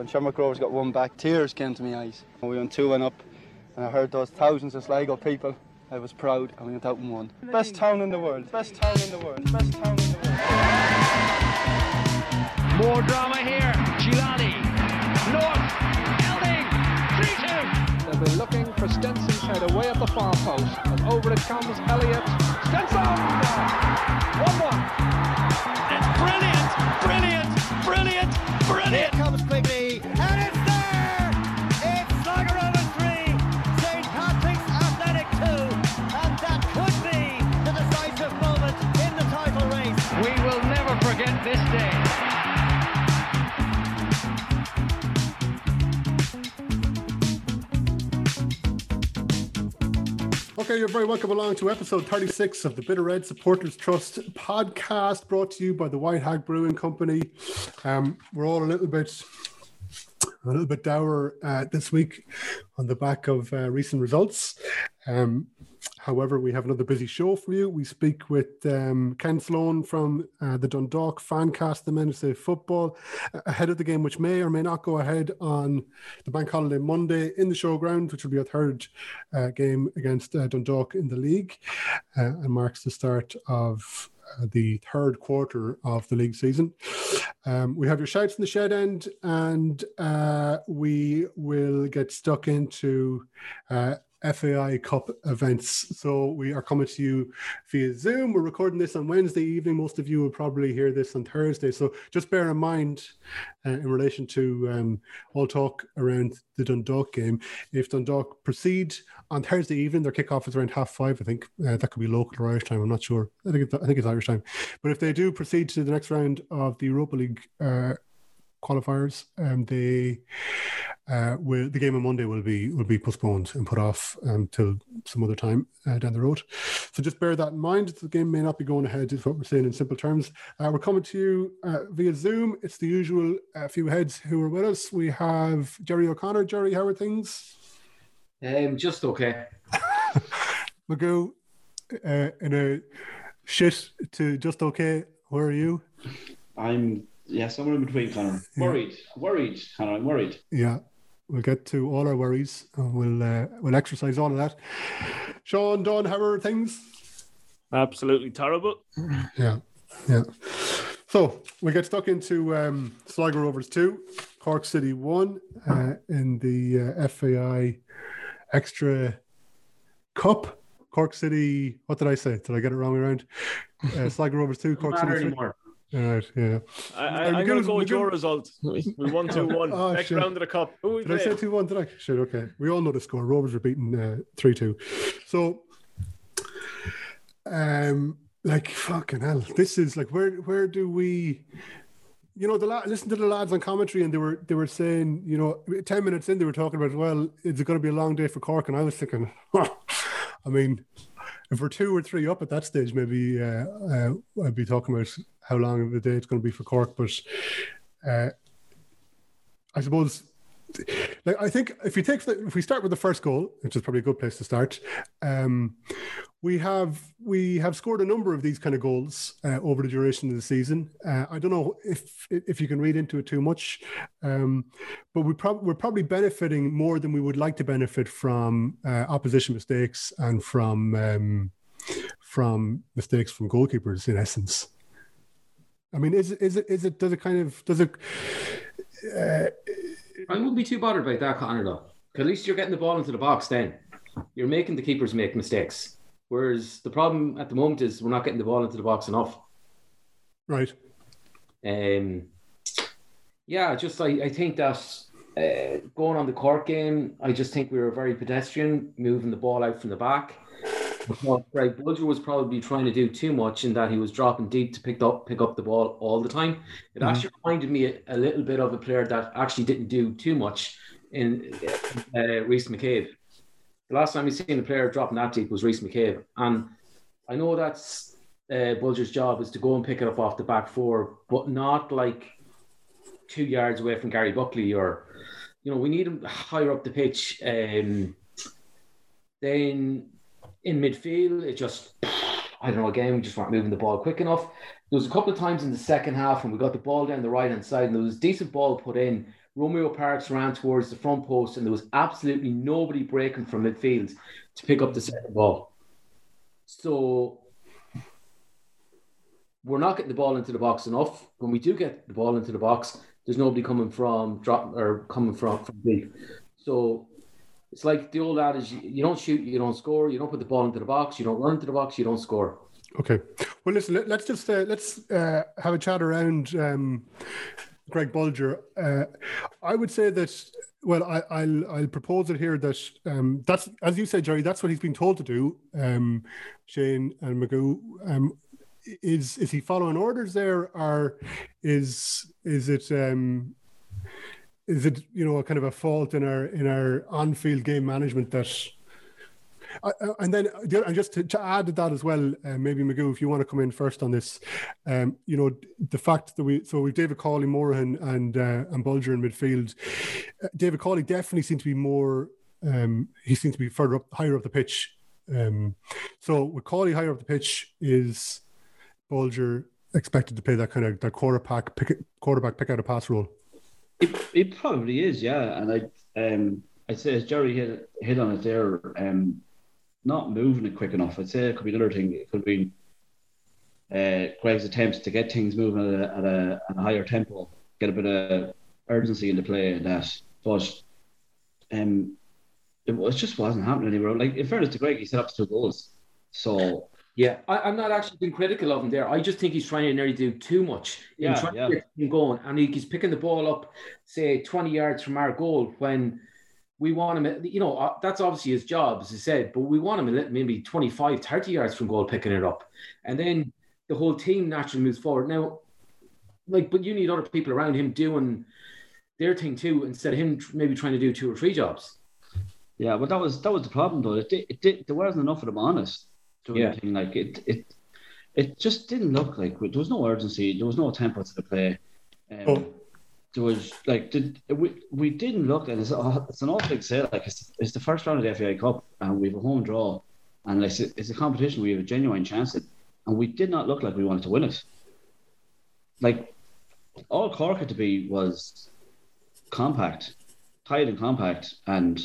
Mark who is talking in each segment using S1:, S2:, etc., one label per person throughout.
S1: When Shamrock Rovers got one back, tears came to my eyes. We went 2 1 up, and I heard those thousands of Sligo people. I was proud, and we went out and won. Best town in the world, best town in the world, best town in the world.
S2: More drama here. Chilani. North. Elding. 3 2.
S3: They'll be looking for Stenson's head away at the far post. And over it comes Elliott. Stenson! 1 1.
S2: It's brilliant. Brilliant. Brilliant. Brilliant.
S4: comes quickly,
S2: this day.
S5: Okay, you're very welcome along to episode 36 of the Bit O' Red Supporters Trust podcast brought to you by the White Hag Brewing Company. Um, we're all a little bit a little bit dour uh, this week on the back of uh, recent results. Um, however, we have another busy show for you. We speak with um, Ken Sloan from uh, the Dundalk Fancast, the Men Say Football, ahead of the game, which may or may not go ahead on the bank holiday Monday in the showground, which will be our third uh, game against uh, Dundalk in the league uh, and marks the start of uh, the third quarter of the league season. Um, we have your shouts in the shed end, and uh, we will get stuck into uh, FAI Cup events. So we are coming to you via Zoom. We're recording this on Wednesday evening. Most of you will probably hear this on Thursday. So just bear in mind uh, in relation to um, all talk around the Dundalk game. If Dundalk proceed on Thursday evening, their kickoff is around half five. I think uh, that could be local or Irish time. I'm not sure. I think it's, I think it's Irish time. But if they do proceed to the next round of the Europa League uh, qualifiers, and they uh, will the game on Monday will be will be postponed and put off until some other time uh, down the road. So just bear that in mind. The game may not be going ahead. Is what we're saying in simple terms. Uh, we're coming to you uh, via Zoom. It's the usual uh, few heads who are with us. We have Jerry O'Connor. Jerry, how are things?
S6: Um, just okay.
S5: Magoo, uh, in a shit to just okay. Where are you?
S7: I'm yeah, somewhere in between, Connor. Worried, worried, Connor. I'm worried.
S5: Yeah, we'll get to all our worries. We'll uh, we'll exercise all of that. Sean, Don, how are things?
S8: Absolutely terrible.
S5: Yeah, yeah. So we get stuck into um, Sligo Rovers two, Cork City one uh, in the uh, FAI Extra Cup. Cork City. What did I say? Did I get it wrong around? Uh, Sligo Rovers two, Cork
S6: Not
S5: City three.
S6: anymore.
S5: All right, yeah.
S8: I, I, I'm going to go with your
S5: Magoo-
S8: result. We we won 2 1.
S5: Oh,
S8: Next
S5: shit.
S8: round of the cup. Who we
S5: Did I say two one? Did I? Shit. Okay. We all know the score. Rovers were beaten uh, three two. So, um, like fucking hell, this is like where where do we? You know, the la- listen to the lads on commentary, and they were they were saying, you know, ten minutes in, they were talking about, well, it's going to be a long day for Cork, and I was thinking, I mean, if we're two or three up at that stage, maybe uh, uh, I'd be talking about how long of a day it's going to be for Cork, but uh, I suppose like I think if you take the, if we start with the first goal, which is probably a good place to start, um, we have we have scored a number of these kind of goals uh, over the duration of the season. Uh, I don't know if if you can read into it too much, um, but we prob- we're probably benefiting more than we would like to benefit from uh, opposition mistakes and from um, from mistakes from goalkeepers. In essence, I mean, is is it is it does it kind of does it? Uh,
S6: I wouldn't be too bothered about that, Connor, Though, At least you're getting the ball into the box then. You're making the keepers make mistakes. Whereas the problem at the moment is we're not getting the ball into the box enough.
S5: right.
S6: Um, yeah, just I, I think that uh, going on the Cork game, I just think we were very pedestrian, moving the ball out from the back. Thought Greg Bulger was probably trying to do too much in that he was dropping deep to pick up pick up the ball all the time. It
S5: Mhm.
S6: actually reminded me a, a little bit of a player that actually didn't do too much in uh, Rhys McCabe. The last time we've seen a player dropping that deep was Rhys McCabe, and I know that's uh, Bulger's job is to go and pick it up off the back four, but not like two yards away from Gary Buckley or, you know, we need him higher up the pitch. Um, then in midfield, it just, I don't know, again, we just weren't moving the ball quick enough. There was a couple of times in the second half when we got the ball down the right hand side and there was decent ball put in Romeo Parkes ran towards the front post, and there was absolutely nobody breaking from midfield to pick up the second ball. So we're not getting the ball into the box enough. When we do get the ball into the box, there's nobody coming from drop or coming from from deep. So it's like the old adage: you, don't shoot, you don't score. You don't put the ball into the box, you don't run into the box, you don't score.
S5: Okay. Well, listen. Let, us just uh, let's uh, have a chat around um, Greg Bulger. Uh, I would say that. Well, I, I'll I'll propose it here that um, that's as you said, Jerry. That's what he's been told to do. Um, Shane and Magoo. Um, is is he following orders there, or is is it um, is it you know a kind of a fault in our in our on field game management that uh, uh, and then uh, and just to, to, add to that as well, uh, maybe Magoo, if you want to come in first on this, um, you know the fact that we so we David Cawley, Morahan, and uh, and Bulger in midfield. Uh, David Cawley definitely seemed to be more. Um, he seemed to be further up, higher up the pitch. Um, so with Cawley higher up the pitch, is Bulger expected to play that kind of that quarterback pick quarterback pick out a pass role?
S7: It, it probably is, yeah. And I um I'd say as Jerry hit hit on it there, um not moving it quick enough. I'd say it could be another thing. It could be uh, Greg's attempts to get things moving at a, at a, at a higher tempo, get a bit of urgency into play and that. But um, it, was, just wasn't happening anywhere. Like in fairness to Greg, he set up two goals. So
S6: yeah, I, am not actually being critical of him there. I just think he's trying to nearly do too much.
S7: Yeah,
S6: trying
S7: yeah.
S6: to get him going, and he, he's picking the ball up, say 20 yards from our goal when we want him, you know, uh, that's obviously his job, as I said, but we want him maybe 25, 30 yards from goal picking it up. And then the whole team naturally moves forward. Now, like, but you need other people around him doing their thing too, instead of him maybe trying to do two or three jobs.
S7: Yeah, but that was that was the problem though. It did, it there wasn't enough of them honest doing
S6: Yeah.
S7: anything. Like it it it just didn't look like there was no urgency, there was no tempo to the play. Um,
S5: Oh.
S7: There was like did we we didn't look and it's, it's an awful thing to say like it's, it's the first round of the FAI Cup and we have a home draw and it's a, it's a competition we have a genuine chance at and we did not look like we wanted to win it. Like all Cork had to be was compact, tight and compact, and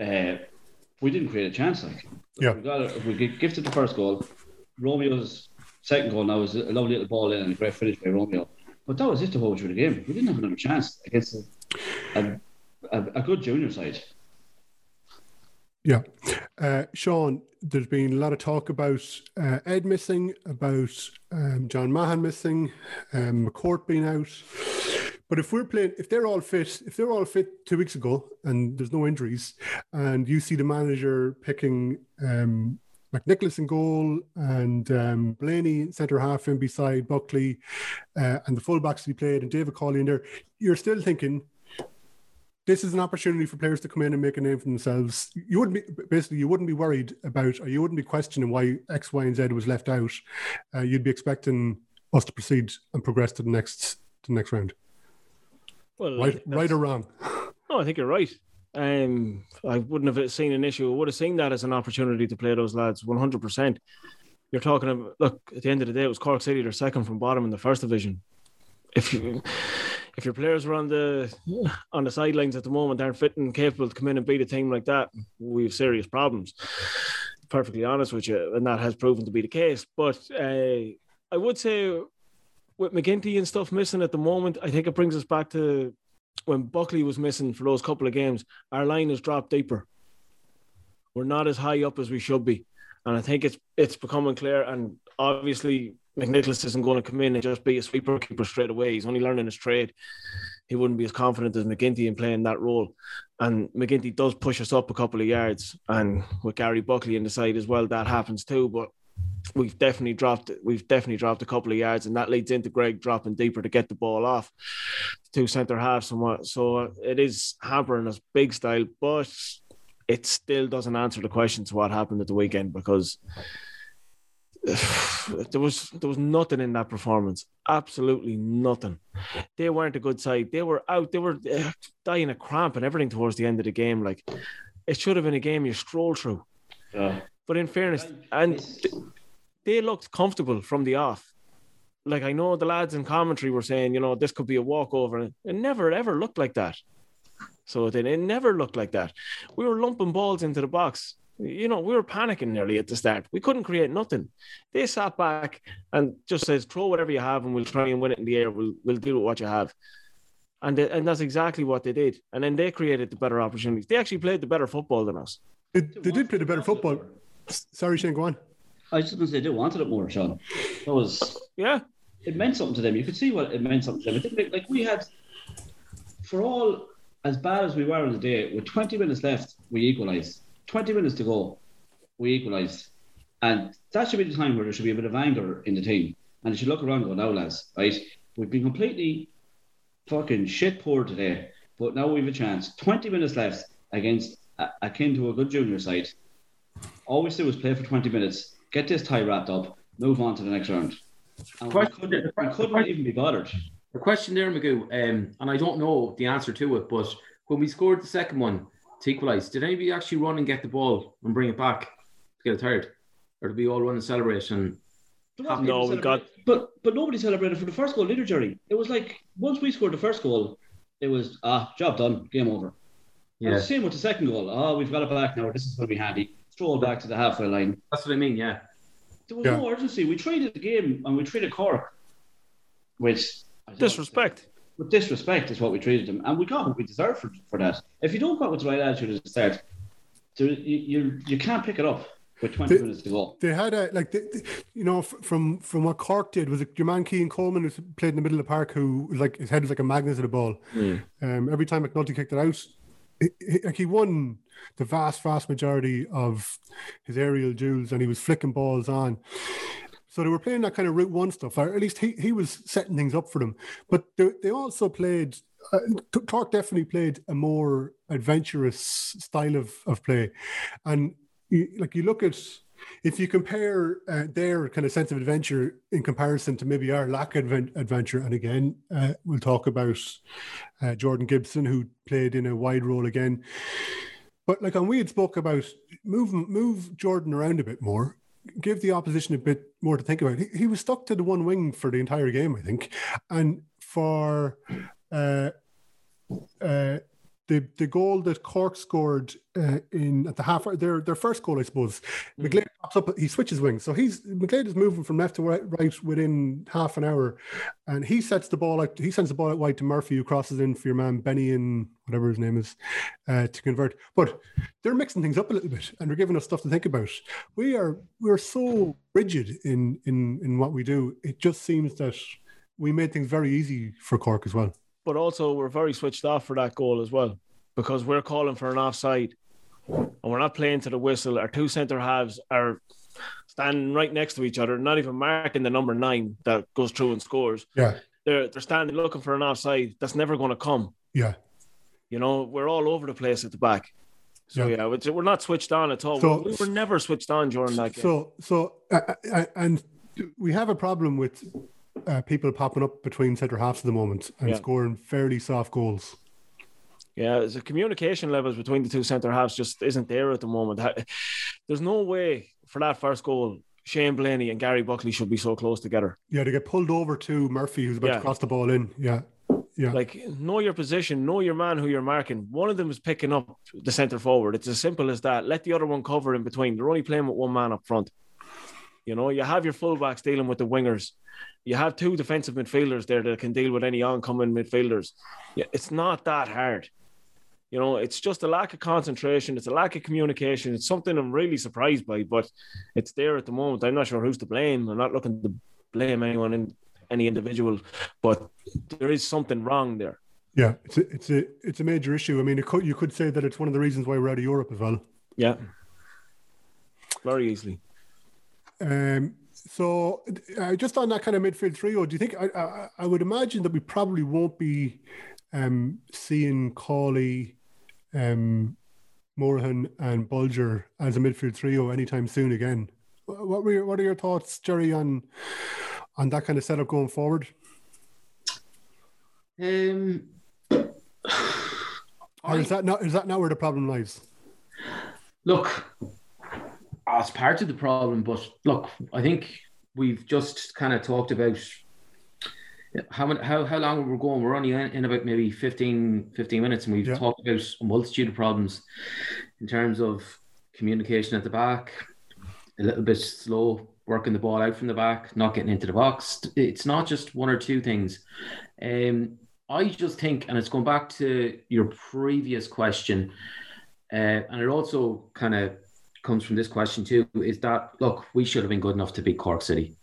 S7: uh, we didn't create a chance. Like
S5: Yeah.
S7: we got it, we gifted the first goal. Romeo's second goal now was a lovely little ball in and a great finish by Romeo. But that was it whole way through the game. We didn't have another chance against a, a, a, a good junior side.
S5: Yeah. Uh, Sean, there's been a lot of talk about uh, Ed missing, about um, John Mahon missing, um, McCourt being out. But if we're playing, if they're all fit, if they're all fit two weeks ago and there's no injuries, and you see the manager picking um, McNicholas in goal and um, Blaney centre half in beside Buckley uh, and the fullbacks be played and David Cawley in there, you're still thinking this is an opportunity for players to come in and make a name for themselves. You wouldn't be basically you wouldn't be worried about or you wouldn't be questioning why X, Y, and Z was left out. Uh, you'd be expecting us to proceed and progress to the next to the next round.
S8: Well,
S5: Right, right or wrong?
S8: No, I think you're right. Um, I wouldn't have seen an issue. I would have seen that as an opportunity to play those lads 100%. You're talking about, look, at the end of the day, it was Cork City, they're second from bottom in the first division. If you, if your players were on the on the sidelines at the moment, aren't fit and capable to come in and beat a team like that, we have serious problems. Perfectly honest with you, and that has proven to be the case. But uh, I would say with McGinty and stuff missing at the moment, I think it brings us back to when Buckley was missing for those couple of games. Our line has dropped deeper. We're not as high up as we should be, and I think it's it's becoming clear. And obviously, McNicholas isn't going to come in and just be a sweeper keeper straight away. He's only learning his trade. He wouldn't be as confident as McGinty in playing that role. And McGinty does push us up a couple of yards, and with Gary Buckley in the side as well, that happens too. But we've definitely dropped we've definitely dropped a couple of yards and that leads into Greg dropping deeper to get the ball off two centre halves somewhat. So it is hampering us big style but it still doesn't answer the question to what happened at the weekend because there was there was nothing in that performance. Absolutely nothing. They weren't a good side. They were out they were uh, dying of cramp and everything towards the end of the game. Like it should have been a game you stroll through.
S7: Yeah.
S8: but in fairness and they looked comfortable from the off. like I know the lads in commentary were saying, you know, this could be a walkover. It never ever looked like that. So then it never looked like that. We were lumping balls into the box. You know, we were panicking nearly at the start. We couldn't create nothing. They sat back and just says, throw whatever you have and we'll try and win it in the air. We'll we'll deal with what you have. And they, and that's exactly what they did. And then they created the better opportunities. They actually played the better football than us.
S5: They, they did play the better football. Sorry, Shane, go on.
S7: I was just going to say they wanted it more, Sean. That was
S8: Yeah.
S7: it meant something to them. You could see what it meant something to them. It didn't make, like we had, for all as bad as we were on the day, with 20 minutes left, we equalised. 20 minutes to go, we equalised. And that should be the time where there should be a bit of anger in the team. And they should look around and go, now, lads, right? We've been completely fucking shit poor today, but now we've a chance. 20 minutes left against a- akin to a good junior side. All we do is play for 20 minutes, get this tie wrapped up, move on to the next round. And we couldn't, we couldn't even be bothered.
S6: The question there, Magoo, um, and I don't know the answer to it, but when we scored the second one to equalise, did anybody actually run and get the ball and bring it back to get it tired? Or did we all run and celebrate? And
S8: No, we got-
S7: But but nobody celebrated for the first goal either, Jerry. It was like once we scored the first goal, it was ah job done, game over. And
S6: yeah,
S7: same with the second goal. Oh, we've got it back now. This is going to be handy. Stroll back to the halfway line.
S6: that's what I mean. Yeah,
S7: There was
S5: Yeah.
S7: no urgency. We traded the game and we treated Cork with I don't know,
S8: Disrespect.
S7: With disrespect is what we treated them, and we got what we deserved for, for that. If you don't come with the right attitude at the start, you, you you can't pick it up with twenty
S5: The-
S7: minutes to go.
S5: They had a like, they, they- you know, f- from from what Cork did was it your man Cian Coleman who played in the middle of the park, who was like his head was like a magnet to the ball. Um, every time McNulty kicked it out, he, like he won the vast vast majority of his aerial duels, and he was flicking balls on. So they were playing that kind of route one stuff, or at least he, he was setting things up for them. But they, they also played. Uh, Cork definitely played a more adventurous style of, of play, and like you look at if you compare uh, their kind of sense of adventure in comparison to maybe our lack of adven- adventure, and again, uh, we'll talk about uh, Jordan Gibson, who played in a wide role again. But like, and we had spoke about move move Jordan around a bit more, give the opposition a bit more to think about. He, he was stuck to the one wing for the entire game, I think, and for uh, uh, the the goal that Cork scored uh, in at the half their their first goal, I suppose. McGlade pops up, he switches wings, so he's McGlade is moving from left to right, right within half an hour, and he sets the ball out. He sends the ball out wide to Murphy, who crosses in for your man Benny and whatever his name is uh, to convert. But they're mixing things up a little bit, and they're giving us stuff to think about. We are we're so rigid in in in what we do. It just seems that we made things very easy for Cork as well.
S8: But also we're very switched off for that goal as well because we're calling for an offside and we're not playing to the whistle. Our two centre halves are standing right next to each other, not even marking the number nine that goes through and scores.
S5: Yeah,
S8: They're they're standing looking for an offside that's never going to come.
S5: yeah.
S8: You know, we're all over the place at the back. So
S5: Yeah.
S8: yeah, we're not switched on at all.
S5: So-
S8: we, we were never switched on during that game.
S5: So, so, uh, uh, and we have a problem with uh, people popping up between centre halves at the moment and
S8: Yeah.
S5: scoring fairly soft goals.
S8: Yeah, the communication levels between the two centre halves just isn't there at the moment. There's no way for that first goal, Shane Blaney and Gary Buckley should be so close together.
S5: Yeah, to get pulled over to Murphy, who's about
S8: Yeah.
S5: to cross the ball in. Yeah, yeah,
S8: Like, know your position, know your man who you're marking. One of them is picking up the centre forward. It's as simple as that. Let the other one cover in between. They're only playing with one man up front. You know, you have your fullbacks dealing with the wingers. You have two defensive midfielders there that can deal with any oncoming midfielders. It's not that hard. You know, it's just a lack of concentration. It's a lack of communication. It's something I'm really surprised by, but it's there at the moment. I'm not sure who's to blame. I'm not looking to blame anyone in any individual, but there is something wrong there.
S5: yeah. It's a, it's a it's a major issue. I mean, it could, you could say that it's one of the reasons why we're out of Europe as well.
S8: Yeah. Very easily.
S5: Um, so, uh, just on that kind of midfield trio, do you think I, I, I would imagine that we probably won't be um, seeing Cawley, um, Morahan, and Bulger as a midfield trio anytime soon again? What were your, what are your thoughts, Jerry, on on that kind of setup going forward?
S6: um,
S5: Or is that not is that not where the problem lies?
S6: look, as part of the problem, but look, I think we've just kind of talked about how how how long we're going? We're only in, in about maybe 15, 15 minutes, and we've
S5: Yeah.
S6: talked about a multitude of problems in terms of communication at the back, a little bit slow working the ball out from the back, not getting into the box. It's not just one or two things. Um, I just think, and it's going back to your previous question, uh, and it also kind of comes from this question too, is that look, we should have been good enough to beat Cork City,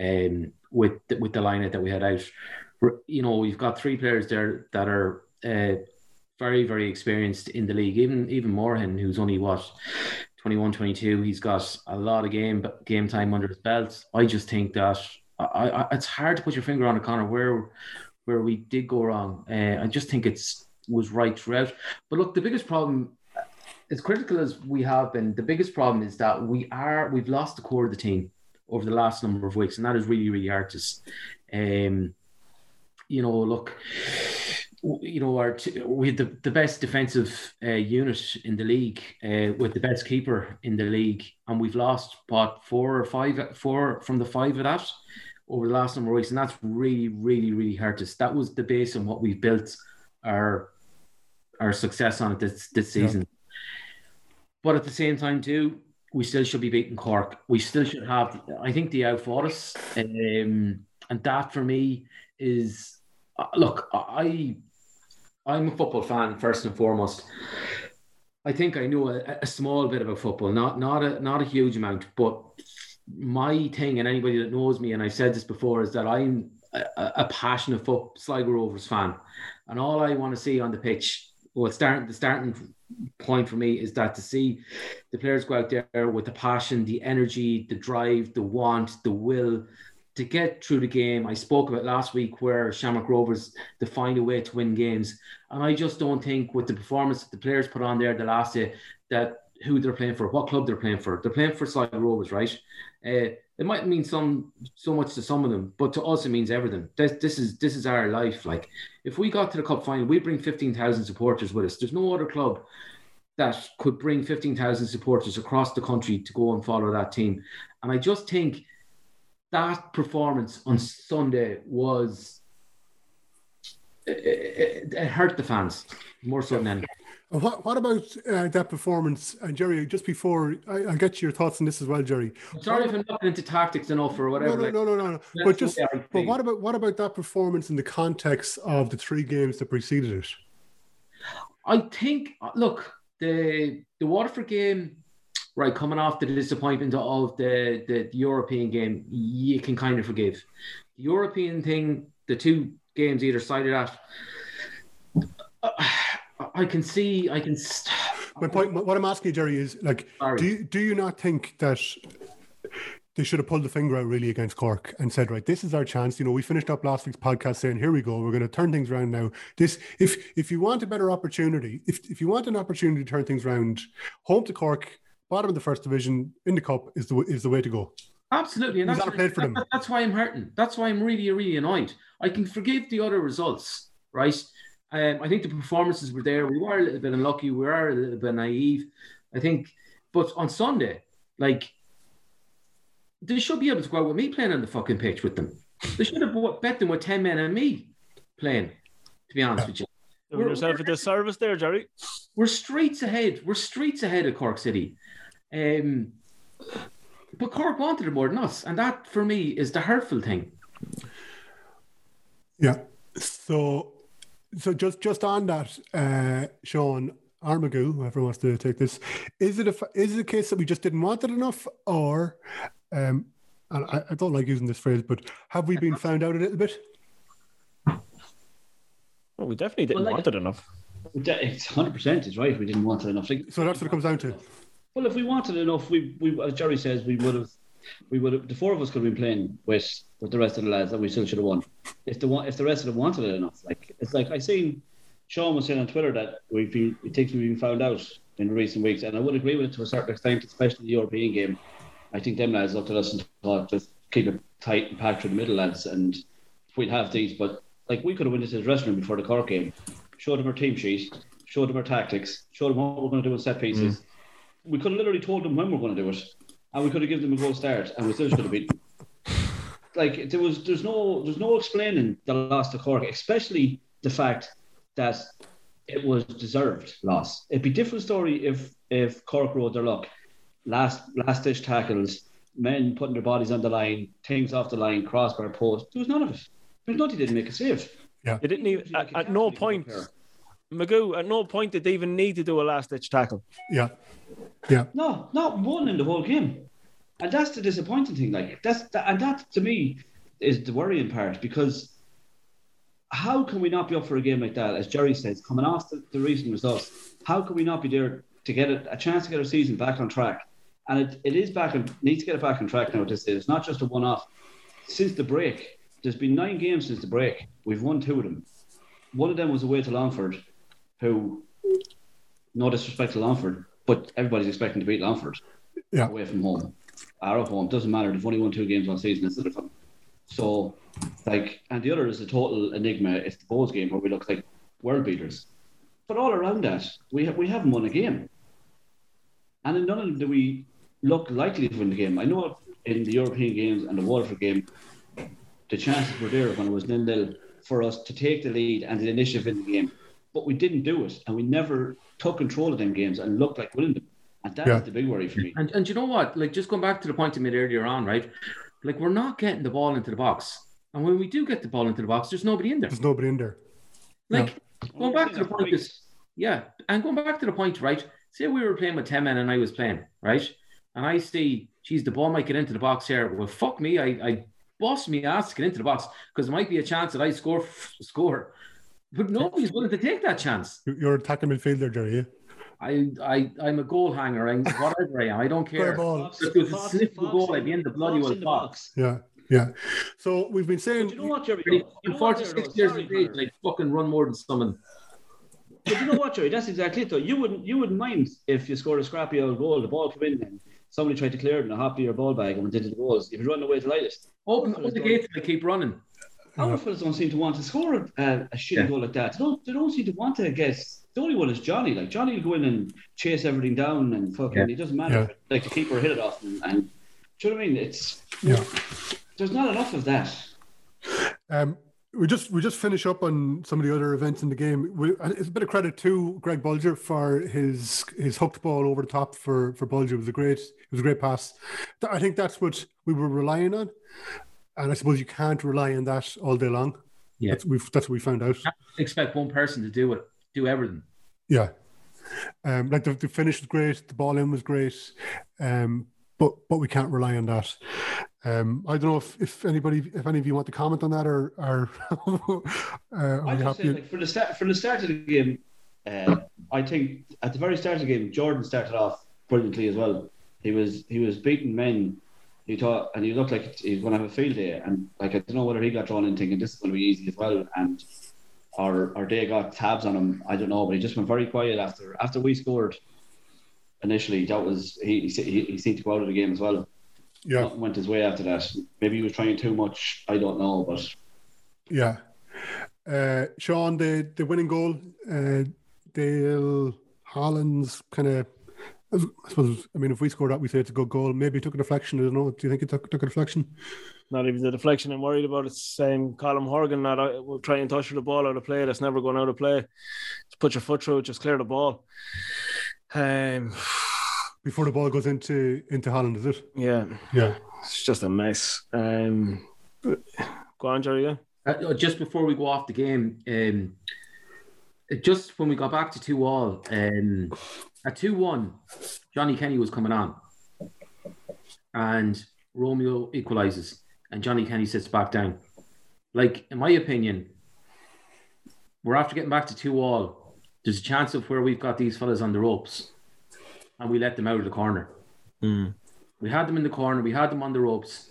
S6: um, with the, with the lineup that we had out. You know, we've got three players there that are uh, very very experienced in the league. Even even Morahan, who's only what 21, 22, he's got a lot of game game time under his belt. I just think that I, I, it's hard to put your finger on it, Connor, where where we did go wrong. Uh, I just think it's was right throughout. But look, the biggest problem, as critical as we have been, the biggest problem is that we are we've lost the core of the team over the last number of weeks, and that is really really hard to. Um, you know, look, you know, our t- we had the, the best defensive uh, unit in the league uh, with the best keeper in the league, and we've lost what four or five, four from the five of that over the last number of weeks, and that's really, really, really hurt us. That was the base on what we've built our our success on it this this season. But at the same time, too, we still should be beating Cork. We still should have. I think they outfought us, um, and that for me is uh, look. I I'm a football fan first and foremost. I think I know a, a small bit about football, not not a not a huge amount, but my thing and anybody that knows me, and I've said this before, is that I'm a, a a passionate foot Sligo Rovers fan, and all I want to see on the pitch, well, starting the starting point for me is that to see the players go out there with the passion, the energy, the drive, the want, the will to get through the game. I spoke about last week where Shamrock Rovers to find a way to win games, and I just don't think with the performance that the players put on there the last day that who they're playing for, what club they're playing for. They're playing for Sligo Rovers, right? Uh, it might mean some so much to some of them, but to us it means everything. This this is this is our life. Like if we got to the cup final, we bring fifteen thousand supporters with us. There's no other club that could bring fifteen thousand supporters across the country to go and follow that team. And I just think that performance on Sunday was it, it, it hurt the fans more so than anything.
S5: What, what about uh, that performance? And Jerry, just before I, I'll get your thoughts on this as well, Jerry.
S6: Sorry if I'm not into tactics enough or
S5: No,
S6: whatever.
S5: no,
S6: like-
S5: no, no, no, no. But just,
S6: I
S5: but what about what about that performance in the context of the three games that preceded it?
S6: I think look the the Waterford game, right, coming off the disappointment of the, the European game, you can kind of forgive. The European thing, the two games either side of that, uh, I can see, I can. s-
S5: My point, what I'm asking you, Jerry, is like,
S6: Sorry.
S5: do you, do you not think that they should have pulled the finger out really against Cork and said, right, this is our chance. You know, we finished up last week's podcast saying, here we go, we're going to turn things around now. This, if if you want a better opportunity, if if you want an opportunity to turn things around, home to Cork, bottom of the first division in the cup is the is the way to go.
S6: Absolutely, and that's,
S5: played for them.
S6: that- that's why I'm hurting. That's why I'm really, really annoyed. I can forgive the other results, right? Um, I think the performances were there. We were a little bit unlucky. We were a little bit naive. I think, but on Sunday, like they should be able to go out with me playing on the fucking pitch with them. They should have bought- bet them with ten men and me playing. To be honest with you,
S8: Doing
S6: We're-
S8: yourself a disservice there, Jerry.
S6: we're streets ahead. We're streets ahead of Cork City. Um, but Cork wanted it more than us, and that for me is the hurtful thing.
S5: Yeah. So, so just just on that, uh, Sean Armagoo, whoever wants to take this, is it a is it a case that we just didn't want it enough, or, um, and I, I don't like using this phrase, but have we been found out a little bit?
S8: Well, we definitely didn't
S7: Well, like-
S8: want it enough.
S7: It's hundred percent is right. We didn't want it enough. Like,
S5: So that's what it comes down to.
S7: well, if we wanted enough, we, we as Jerry says, we would have, we would have. The four of us could have been playing with with the rest of the lads, and we still should have won. If the one, if the rest of them wanted it enough, like it's like I seen Sean was saying on Twitter that we've been, he thinks we've been found out in recent weeks, and I would agree with it to a certain extent, especially the European game. I think them lads looked at us and thought, just keep it tight and packed through the middle, lads, and we'd have these. But like we could have went into the dressing room before the Cork game, showed them our team sheet, showed them our tactics, showed them what we're going to do in set pieces. Mm. We could have literally told them when we're going to do it, and we could have given them a goal start, and we still should have beaten. like there was there's no there's no explaining the loss to Cork, especially the fact that it was deserved loss. It'd be a different story if if Cork rode their luck, last last ditch tackles, men putting their bodies on the line, things off the line, crossbar post. There was none of it. There's nothing didn't make a save.
S8: Yeah, They didn't even at, at no point. Magoo, at no point did they even need to do a last ditch tackle.
S5: Yeah. Yeah.
S7: No, not one in the whole game. And that's the disappointing thing. Like that's that, and that to me is the worrying part because how can we not be up for a game like that? As Jerry says, coming off the, the recent results, how can we not be there to get a, a chance to get our season back on track? And it, it is back and needs to get it back on track now. This it's not just a one off. Since the break, there's been nine games since the break. We've won two of them. One of them was away to Longford, who, no disrespect to Longford, but everybody's expecting to beat Longford
S5: Yeah.
S7: away from home. Our at home doesn't matter. They've only won two games all season instead of them. So, like, and the other is a total enigma. It's the Bohs game where we look like world beaters. But all around that, we have, we haven't won a game. And in none of them do we look likely to win the game. I know in the European games and the Waterford game, the chances were there when it was nil nil for us to take the lead and the initiative in the game. But we didn't do it, and we never took control of them games and looked like winning them. And that's
S5: Yeah.
S7: the big worry for me.
S6: And and you know what? Like just going back to the point I made earlier on, right? Like we're not getting the ball into the box, and when we do get the ball into the box, there's nobody in there.
S5: There's nobody in there.
S6: Like going back to the point
S7: that
S6: is, yeah, and going back to the point, right? Say we were playing with ten men and I was playing, right? And I see, geez, the ball might get into the box here. Well, fuck me, I, I boss me ass to get into the box because there might be a chance that I score score, but nobody's willing to take that chance.
S5: You- You're attacking midfielder, Jerry. Yeah?
S6: I, I, I'm a goal hanger. I'm whatever I am. I don't care.
S5: Fair ball.
S6: If it was a sniff of goal, I'd be in the bloody
S7: Fox
S6: well
S7: the
S6: box.
S7: box.
S5: Yeah. Yeah. So we've been saying.
S7: But you know what, Jerry?
S6: Really,
S7: You
S6: I'm
S7: know what, Jerry,
S6: 46
S7: though?
S6: years
S7: Sorry,
S6: of age,
S7: Connor.
S6: and I fucking run more than someone.
S7: But you know what, Jerry? That's exactly it, though. You wouldn't, you wouldn't mind if you scored a scrappy old goal, the ball come in, and somebody tried to clear it in a hop your ball bag and went into the goals. If you run away to the lightest,
S6: Open, open the gates and I keep running.
S7: our fellas don't seem to want to score a, a shitty
S6: Yeah.
S7: goal like that. They don't, they don't seem to want to get. The only one is Johnny. Like Johnny will go in and chase everything down and fucking.
S6: Yeah.
S7: It doesn't matter.
S5: Yeah.
S7: if, Like the keeper hit it off, and, and do you know what I mean? It's
S5: Yeah.
S7: there's not enough of that.
S5: Um, we just we just finish up on some of the other events in the game. We, it's a bit of credit to Greg Bulger for his his hooked ball over the top for for Bulger. It was a great it was a great pass. I think that's what we were relying on, and I suppose you can't rely on that all day long.
S6: Yeah.
S5: That's, we've, that's what we found out.
S6: Expect one person to do it, do everything.
S5: Yeah. Um, like the, the finish was great, the ball in was great, um, but but we can't rely on that. Um, I don't know if, if anybody, if any of you want to comment on that, or or uh, are
S7: I just say,
S5: happy?
S7: like, for the start, from the start of the game, uh, I think at the very start of the game, Jordan started off brilliantly as well. He was he was beating men. He thought, and he looked like he was going to have a field day. And like I don't know whether he got drawn in thinking this is going to be easy as well, and or or they got tabs on him. I don't know, but he just went very quiet after after we scored. Initially, that was he he, he, he seemed to go out of the game as well.
S5: Yeah,
S7: Nothing went his way after that. Maybe he was trying too much. I don't know, but
S5: yeah. Uh, Sean, the the winning goal, uh, Dale Holland's kind of. I suppose. I mean, if we score that, we say it's a good goal. Maybe he took a deflection. I don't know. Do you think it took, took a deflection?
S8: Not even the deflection I'm worried about. It's same Colm Horgan that I will try and touch the ball out of play that's never going out of play. Just put your foot through just clear the ball. Um,
S5: Before the ball goes into into Holland, is it?
S8: yeah,
S5: Yeah.
S8: it's just a mess. Um, go on, Jerry. Yeah.
S6: Uh, just before we go off the game, um, just when we got back to two all, um, at two one, Johnny Kenny was coming on, and Romeo equalizes, and Johnny Kenny sits back down. Like in my opinion, we're after getting back to two all. There's a chance of where we've got these fellas on the ropes, and we let them out of the corner. Hmm. We had them in the corner. We had them on the ropes,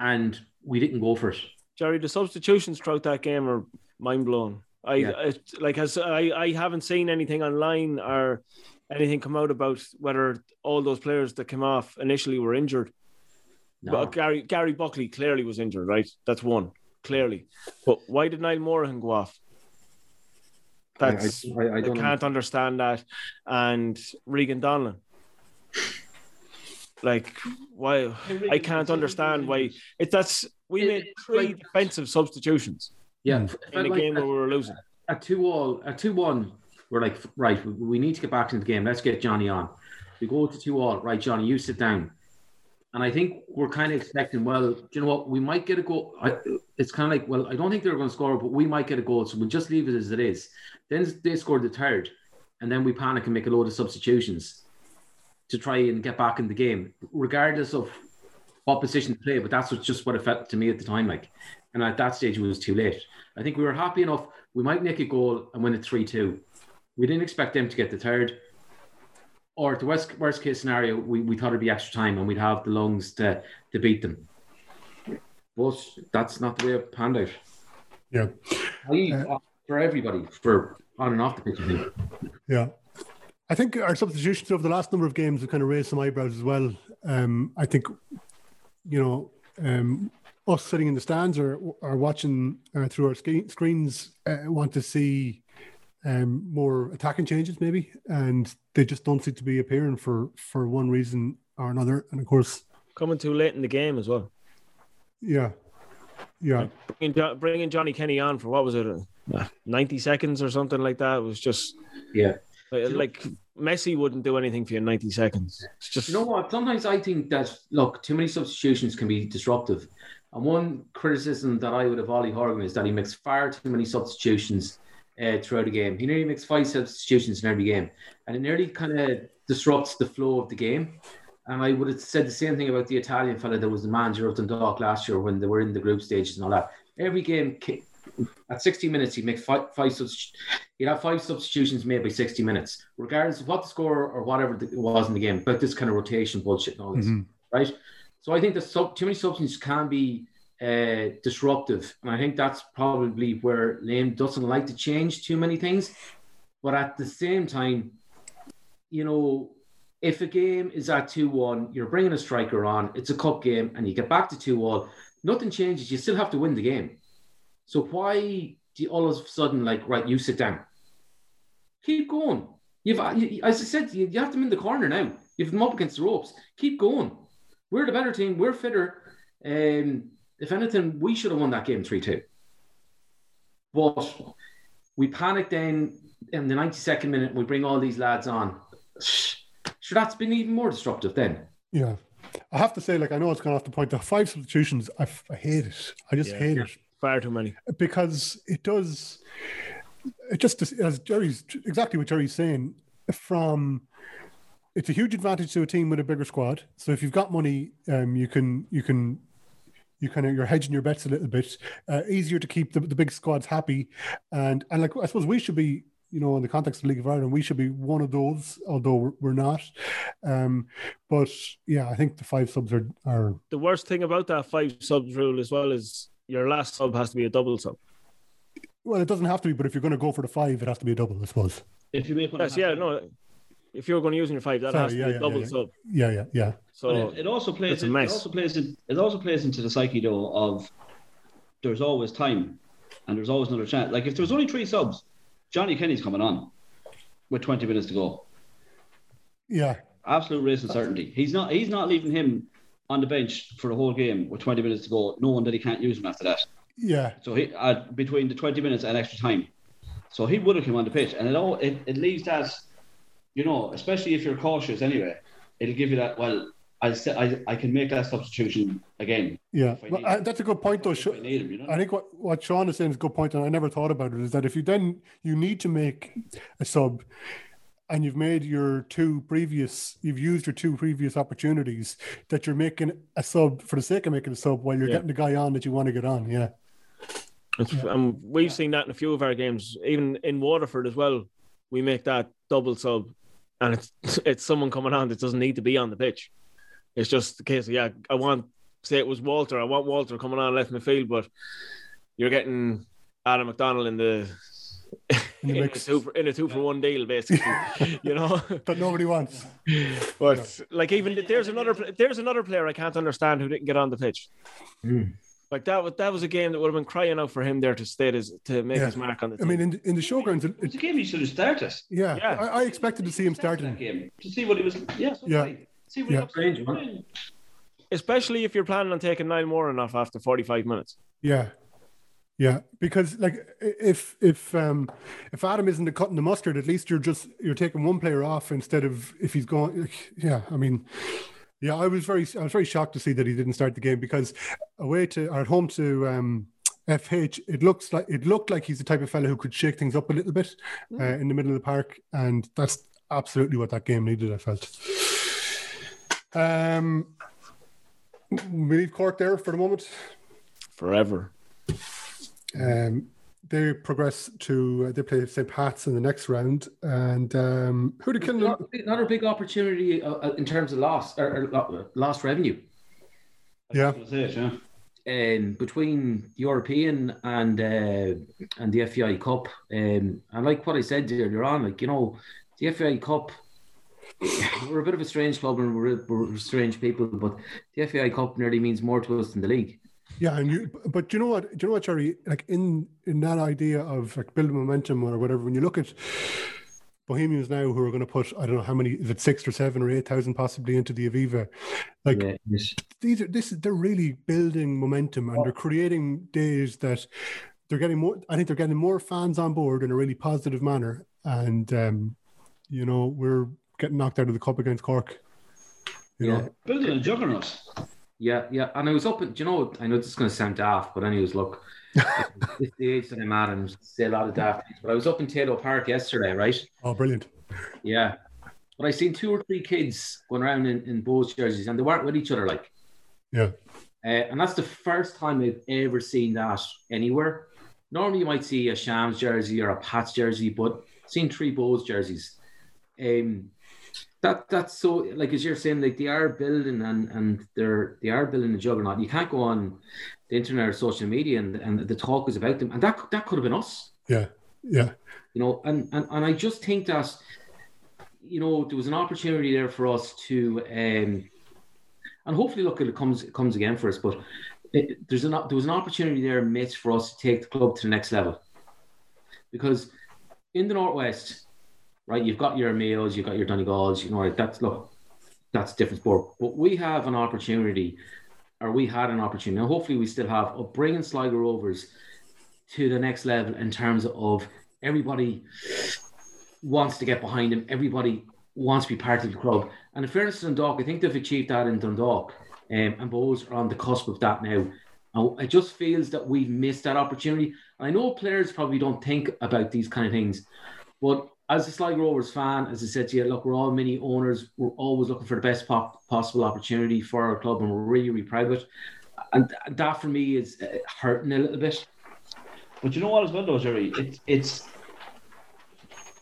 S6: and we didn't go for it.
S8: Jerry, the substitutions throughout that game are mind blowing. I,
S6: Yeah.
S8: I like as I, I haven't seen anything online or anything come out about whether all those players that came off initially were injured.
S6: No.
S8: But Gary Gary Buckley clearly was injured, right? That's one clearly. But why did Niall Morahan go off?
S6: I-
S8: That's
S6: I- I- I
S8: I,
S6: don't
S8: can't understand that. And Regan Donelon. Like why? I can't understand why. It that's we made three
S6: like-
S8: defensive substitutions
S6: Yeah, hmm.
S8: in a game where we were losing.
S6: at two all at two one, we're like, right, we, we need to get back into the game. Let's get Johnny on. We go to two all, right, Johnny, you sit down. And I think we're kind of expecting, well, you know what? We might get a goal. I, it's kind of like, well, I don't think they're going to score, but we might get a goal, so we'll just leave it as it is. Then they scored the third, and then we panic and make a load of substitutions to try and get back in the game, regardless of what position to play. But that's what, just what it felt to me at the time, like. And at that stage, it was too late. I think we were happy enough. We might make a goal and win it 3 2. We didn't expect them to get the third. Or the worst, worst case scenario, we, we thought it'd be extra time and we'd have the lungs to, to beat them. But that's not the way it panned out.
S5: Yeah.
S6: I, uh, for everybody, for on and off the pitch, I think.
S5: Yeah. I think our substitutions over the last number of games have kind of raised some eyebrows as well. Um, I think, you know, um, us sitting in the stands or, or watching uh, through our screens uh, want to see um, more attacking changes, maybe, and they just don't seem to be appearing for for one reason or another. And of course,
S8: Coming too late in the game as well.
S5: yeah, yeah,
S8: Bringing, bringing Johnny Kenny on for what was it, uh, 90 seconds or something like that was just
S6: Yeah.
S8: like, like Messi wouldn't do anything for you in 90 seconds. It's just
S6: You know what? Sometimes I think that look, too many substitutions can be disruptive. And one criticism that I would have Ollie Horgan is that he makes far too many substitutions uh, throughout the game. He nearly makes five substitutions in every game, and it nearly kind of disrupts the flow of the game. And I would have said the same thing about the Italian fella that was the manager of Dundalk last year when they were in the group stages and all that. Every game, at 60 minutes, he'd make five, five he'd have five substitutions made by 60 minutes, regardless of what the score or whatever it was in the game. But this kind of rotation bullshit and all this, right? So I think that sub, too many substitutions can be uh, disruptive, and I think that's probably where Lane doesn't like to change too many things. But at the same time, you know, if a game is at 2 1, you're bringing a striker on, it's a cup game, and you get back to 2 1, nothing changes. You still have to win the game. So why do you all of a sudden, like, right, you sit down? Keep going. You've, as I said, you, you have them in the corner now. You've them up against the ropes. Keep going. We're the better team. We're fitter. Um, if anything, we should have won that game 3 2. But we panicked then in the 92nd minute. We bring all these lads on. Sure, that's been even more disruptive then.
S5: yeah. I have to say, like, I know it's gone off the point. The five substitutions, I, f- I hate it. I just
S8: Yeah.
S5: hate it.
S8: far too many.
S5: because it does it just as Jerry's exactly what Jerry's saying from it's a huge advantage to a team with a bigger squad so if you've got money um you can you can you kind of you're hedging your bets a little bit uh, easier to keep the, the big squads happy and and like I suppose we should be you know in the context of League of Ireland we should be one of those although we're, we're not um but yeah I think the five subs are are
S8: The worst thing about that five subs rule as well is your last sub has to be a double sub.
S5: well it doesn't have to be but if you're going to go for the five it has to be a double I suppose
S7: If you make one,
S8: Yes, yeah, no. If you're going to use in your five, that
S5: Sorry,
S8: has to
S5: yeah,
S8: be
S5: yeah,
S8: a double
S5: yeah,
S8: sub.
S5: yeah yeah yeah
S8: So
S7: it, it also plays.
S8: it's a mess.
S7: It also plays. In, it also plays into the psyche though of there's always time, and there's always another chance. Like if there was only three subs, Johnny Kenny's coming on with 20 minutes to go.
S5: yeah
S7: Absolute race and certainty. He's not. He's not leaving him on the bench for the whole game with 20 minutes to go, knowing that he can't use him after that.
S5: yeah
S7: So he uh, between the 20 minutes and extra time. So he would have come on the pitch, and it all it, it leaves that, you know, especially if you're cautious anyway, it'll give you that. Well, I se- I, I can make that substitution again.
S5: Yeah,
S7: if I
S5: well,
S7: need
S5: uh,
S7: him.
S5: that's a good point, though.
S7: If I need him, you know.
S5: I think what, what Sean is saying is a good point, and I never thought about it. Is that if you then you need to make a sub, and you've made your two previous, you've used your two previous opportunities, that you're making a sub for the sake of making a sub while you're
S8: Yeah.
S5: getting the guy on that you want to get on. Yeah,
S8: It's, um, we've seen that in a few of our games, even in Waterford as well. We make that double sub, and it's it's someone coming on that doesn't need to be on the pitch. It's just the case of yeah, I want say it was Walter, I want Walter coming on left midfield, but you're getting Adam McDonald in the
S5: In
S8: in, a two for, in a two for one deal, basically. you know,
S5: that nobody wants.
S8: but like even there's another there's another player I can't understand who didn't get on the pitch. Hmm. Like that was that was a game that would have been crying out for him there to stay his to make
S5: Yeah.
S8: his mark on the Team.
S5: I mean, in, in the showgrounds, it,
S7: It's
S5: it,
S7: a game he should have started.
S5: yeah,
S8: Yeah.
S5: I, I expected to see him
S7: Started
S5: starting.
S7: that game to see what he was. Yeah, so
S5: Yeah.
S7: did See, we
S5: Yeah.
S7: have
S6: Strange one.
S8: Especially if you're planning on taking nine more off after 45 minutes.
S5: Yeah. Yeah, because like if if um if Adam isn't cutting the mustard, at least you're just you're taking one player off instead of if he's going. Like, yeah, I mean, yeah, I was very I was very shocked to see that he didn't start the game because away to or at home to um FH, it looks like it looked like he's the type of fellow who could shake things up a little bit uh, in the middle of the park, and that's absolutely what that game needed. I felt. Um, we leave Cork there for the moment.
S8: Forever.
S5: Um, they progress to uh, they play St. Pat's in the next round, and um, who did kill?
S6: Another big- opportunity uh, uh, in terms of loss or, or lost revenue.
S5: Yeah,
S7: That's it, yeah.
S6: um, between European and uh, and the FAI Cup. Um, and like what I said earlier on, like you know, the FAI Cup, we're a bit of a strange club and we're, we're strange people, but the FAI Cup nearly means more to us than the league.
S5: Yeah, and you. But do you know what? Do you know what, Jerry? Like in in that idea of like building momentum or whatever, when you look at Bohemians now, who are going to put I don't know how many is it six or seven or eight thousand possibly into the Aviva, like
S6: Yeah, yes.
S5: these are this is they're really building momentum and they're creating days that they're getting more I think they're getting more fans on board in a really positive manner and um you know we're getting knocked out of the cup against Cork you
S6: Yeah.
S5: know
S7: Building a juggernaut.
S6: Yeah, yeah. And I was up, at, do you know, I know this is going to sound daft, but anyways, look, it's the age that I'm at, and say a lot of daft things. But I was up in Taylor Park yesterday, right?
S5: oh brilliant
S6: Yeah. But I seen two or three kids going around in, in Bulls jerseys, and they weren't with each other, like.
S5: yeah
S6: Uh, and that's the first time I've ever seen that anywhere. Normally, you might see a Shams jersey or a Pats jersey, but seen three Bulls jerseys. Um, that that's so like as you're saying, like they are building and and they're they are building a juggernaut. You can't go on the internet or social media and and the talk is about them, and that that could have been us
S5: yeah yeah
S6: you know, and, and, and I just think that, you know, there was an opportunity there for us to, um, and hopefully, look, it comes it comes again for us. But it, there's an there was an opportunity there, Mitch, for us to take the club to the next level, because in the northwest, right, you've got your Mayos, you've got your Donegals, you know, that's look, that's different sport. But we have an opportunity, or we had an opportunity, and hopefully we still have, of bringing Sligo Rovers to the next level in terms of everybody wants to get behind him. Everybody wants to be part of the club. And in fairness to Dundalk, I think they've achieved that in Dundalk. Um, and Bohs are on the cusp of that now. And it just feels that we've missed that opportunity. I know players probably don't think about these kind of things, but as a Sligo Rovers fan, as I said to you, look, we're all mini owners. We're always looking for the best po- possible opportunity for our club, and we're really, really proud of it. And th- that for me is uh, hurting a little bit.
S7: But you know what as well though, Jerry? It's it's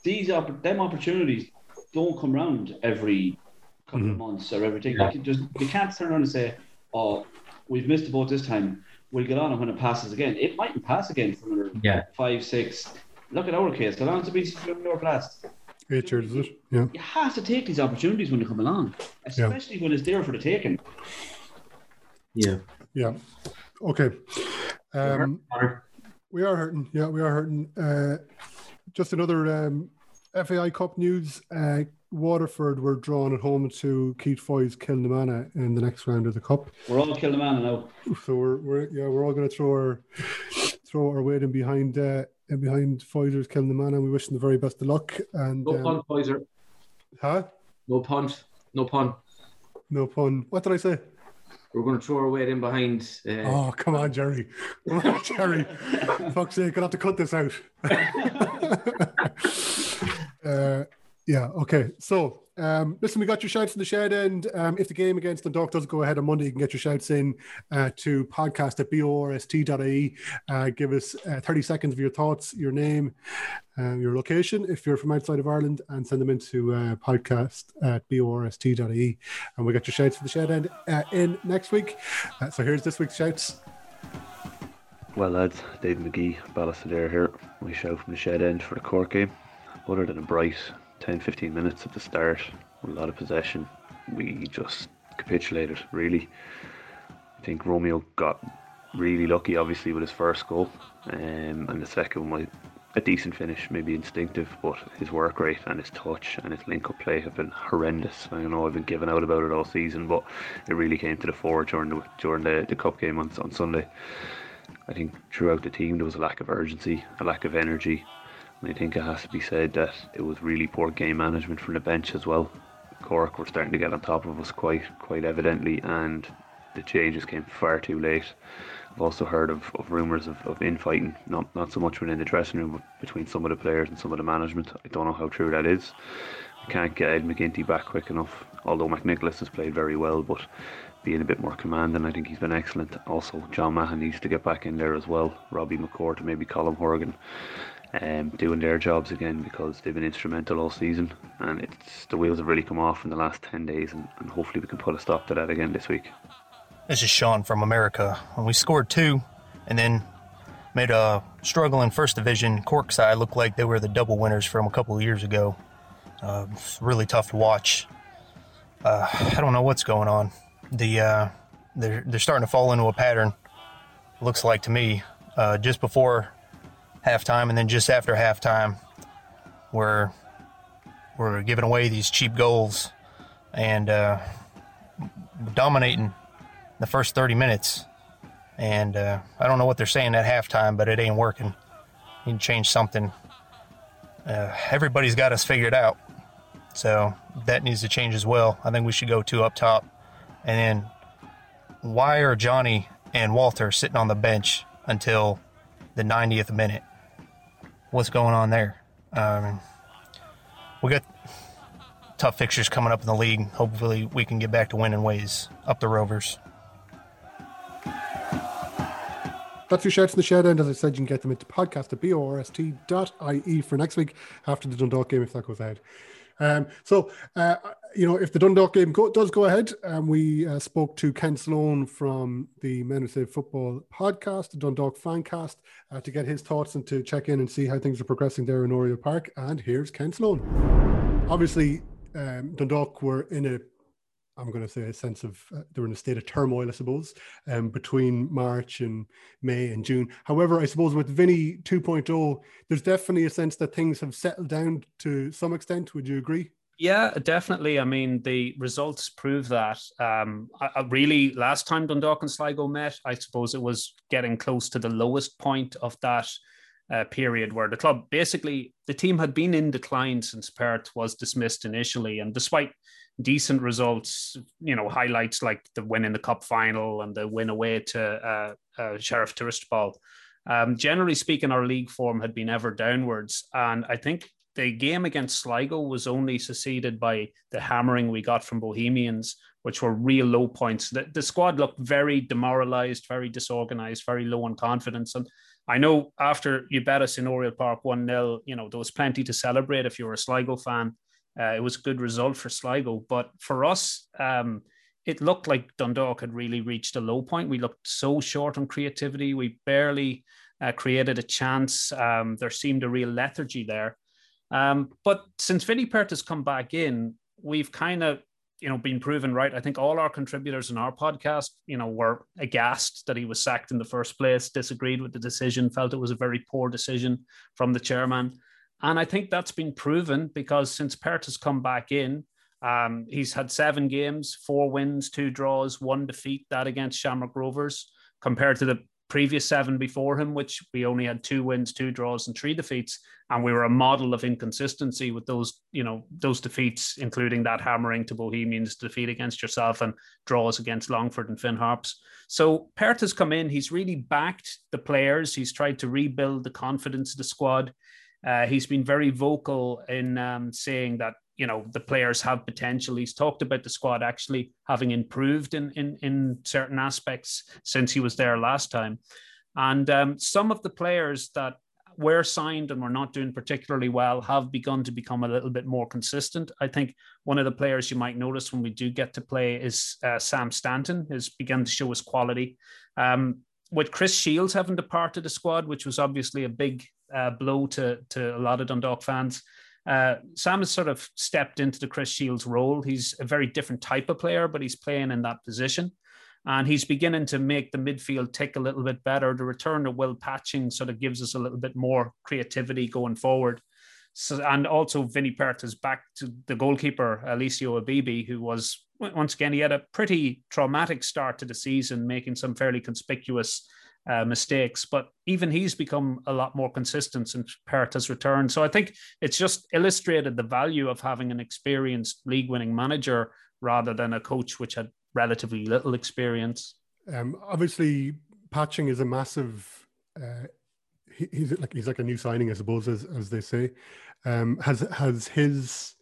S7: these opp- them opportunities don't come round every couple of months or everything.
S6: Yeah.
S7: Like you just you can't turn around and say, Oh, we've missed the boat this time. We'll get on it when it passes again. It mightn't pass again for another
S6: Yeah.
S7: five, six. Look at our case. How long has it been since we were last?
S5: eight years is it yeah
S7: You have to take these opportunities when they come along, especially when it's there for the taking.
S6: Yeah.
S5: yeah okay um We are hurting. Yeah, we are hurting. Uh, just another um, FAI Cup news. Uh, Waterford were drawn at home to Keith Foy's Kilnamanagh in the next round of the cup.
S7: We're all killing man now.
S5: So we're, we're yeah we're all going to throw our throw our weight in behind uh, in behind Pfizer's killing the man, and We wish them the very best of luck. And
S6: No
S5: um,
S6: pun, Pfizer.
S5: huh?
S6: No punt. No pun.
S5: No pun. What did I say?
S6: We're going to throw our weight in behind. Uh,
S5: Oh, come on, Jerry. Come on, Jerry. Fuck's sake, gonna have to cut this out. uh, yeah, okay. So, um, listen, we got your shouts in the shed, and um, if the game against the Dundalk doesn't go ahead on Monday, you can get your shouts in uh, to podcast at borst.ie. Uh, give us uh, 30 seconds of your thoughts, your name, uh, your location, if you're from outside of Ireland, and send them into uh, podcast at borst.ie. And we'll get your shouts for the shed end uh, in next week. Uh, so, here's this week's shouts.
S9: Well, lads, Dave McGee, Ballysadare here. We shout from the shed end for the Cork game. Other than a bright 10 15 minutes at the start, a lot of possession, we just capitulated, really. I think Romeo got really lucky, obviously, with his first goal. Um, and the second one, a decent finish, maybe instinctive, but his work rate and his touch and his link up play have been horrendous. I know I've been giving out about it all season, but it really came to the fore during the during the, the cup game on, on Sunday. I think throughout the team there was a lack of urgency, a lack of energy, I think it has to be said that it was really poor game management from the bench as well. Cork were starting to get on top of us quite quite evidently, and the changes came far too late. I've also heard of, of rumours of, of infighting, not not so much within the dressing room, but between some of the players and some of the management. I don't know how true that is. I can't get Ed McGinty back quick enough, although McNicholas has played very well, but being a bit more commanding, I think he's been excellent. Also, John Mahon needs to get back in there as well. Robbie McCourt maybe Colm Horgan um, doing their jobs again because they've been instrumental all season and it's the wheels have really come off in the last 10 days and, and hopefully we can put a stop to that again this week.
S10: This is Sean from America. When we scored two and then made a struggle in first division, Cork side looked like they were the double winners from a couple of years ago. Uh, it's really tough to watch. Uh, I don't know what's going on. The uh, they're they're starting to fall into a pattern. Looks like to me, uh, just before halftime and then just after halftime, we're we're giving away these cheap goals and uh, dominating the first 30 minutes. And uh, I don't know what they're saying at halftime, but it ain't working. Need to change something. Uh, everybody's got us figured out. So that needs to change as well. I think we should go two up top. And then why are Johnny and Walter sitting on the bench until the 90th minute? What's going on there? Um, we got tough fixtures coming up in the league. Hopefully, we can get back to winning ways up the Rovers.
S5: That's your shouts in the shed end. As I said, you can get them into podcast at borst.ie for next week after the Dundalk game if that goes ahead. Um, so, uh, you know, if the Dundalk game go, does go ahead, um, we uh, spoke to Ken Sloan from the Men Who Saved Football podcast, the Dundalk Fancast, uh, to get his thoughts and to check in and see how things are progressing there in Oriel Park. And here's Ken Sloan. Obviously, um, Dundalk were in a I'm going to say a sense of uh, they were in a state of turmoil, I suppose, um, between March and May and June. However, I suppose with Vinny 2.0, there's definitely a sense that things have settled down to some extent. Would you agree?
S11: Yeah, definitely. I mean, the results prove that. Um, I, I really, last time Dundalk and Sligo met, I suppose it was getting close to the lowest point of that uh, period where the club basically the team had been in decline since Perth was dismissed initially, and despite decent results, you know, highlights like the win in the cup final and the win away to uh, uh, Sheriff Tiraspol. Um, generally speaking, our league form had been ever downwards, and I think the game against Sligo was only succeeded by the hammering we got from Bohemians, which were real low points. The, the squad looked very demoralized, very disorganized, very low on confidence, and I know after you bet us in Oriel Park 1 0, you know, there was plenty to celebrate if you were a Sligo fan. Uh, it was a good result for Sligo. But for us, um, it looked like Dundalk had really reached a low point. We looked so short on creativity. We barely uh, created a chance. Um, there seemed a real lethargy there. Um, but since Vinny Perth has come back in, we've kind of you know been proven right. I think all our contributors in our podcast, you know, were aghast that he was sacked in the first place, disagreed with the decision, felt it was a very poor decision from the chairman. And I think that's been proven because since Perth has come back in, um, he's had seven games, four wins, two draws, one defeat, that against Shamrock Rovers, compared to the previous seven before him, which we only had two wins, two draws, and three defeats. And we were a model of inconsistency with those, you know, those defeats, including that hammering to Bohemians defeat against yourself and draws against Longford and Finn Harps. So Perth has come in, he's really backed the players, he's tried to rebuild the confidence of the squad. Uh, he's been very vocal in um, saying that you know the players have potential. He's talked about the squad actually having improved in in, in certain aspects since he was there last time, and um, some of the players that were signed and were not doing particularly well have begun to become a little bit more consistent. I think one of the players you might notice when we do get to play is uh, Sam Stanton has begun to show his quality. Um, with Chris Shields having departed the squad, which was obviously a big uh, blow to to a lot of Dundalk fans. Uh, Sam has sort of stepped into the Chris Shields role. He's a very different type of player, but he's playing in that position. And he's beginning to make the midfield tick a little bit better. The return of Will Patching sort of gives us a little bit more creativity going forward. So, and also Vinny Perth is back to the goalkeeper, Alessio Abibi, who was once again, he had a pretty traumatic start to the season, making some fairly conspicuous uh, mistakes. But even he's become a lot more consistent since Perth has returned. So I think it's just illustrated the value of having an experienced league winning manager rather than a coach which had relatively little experience.
S5: Um, obviously, Patching is a massive. Uh, he, he's like he's like a new signing, I suppose, as as they say. Um, has has his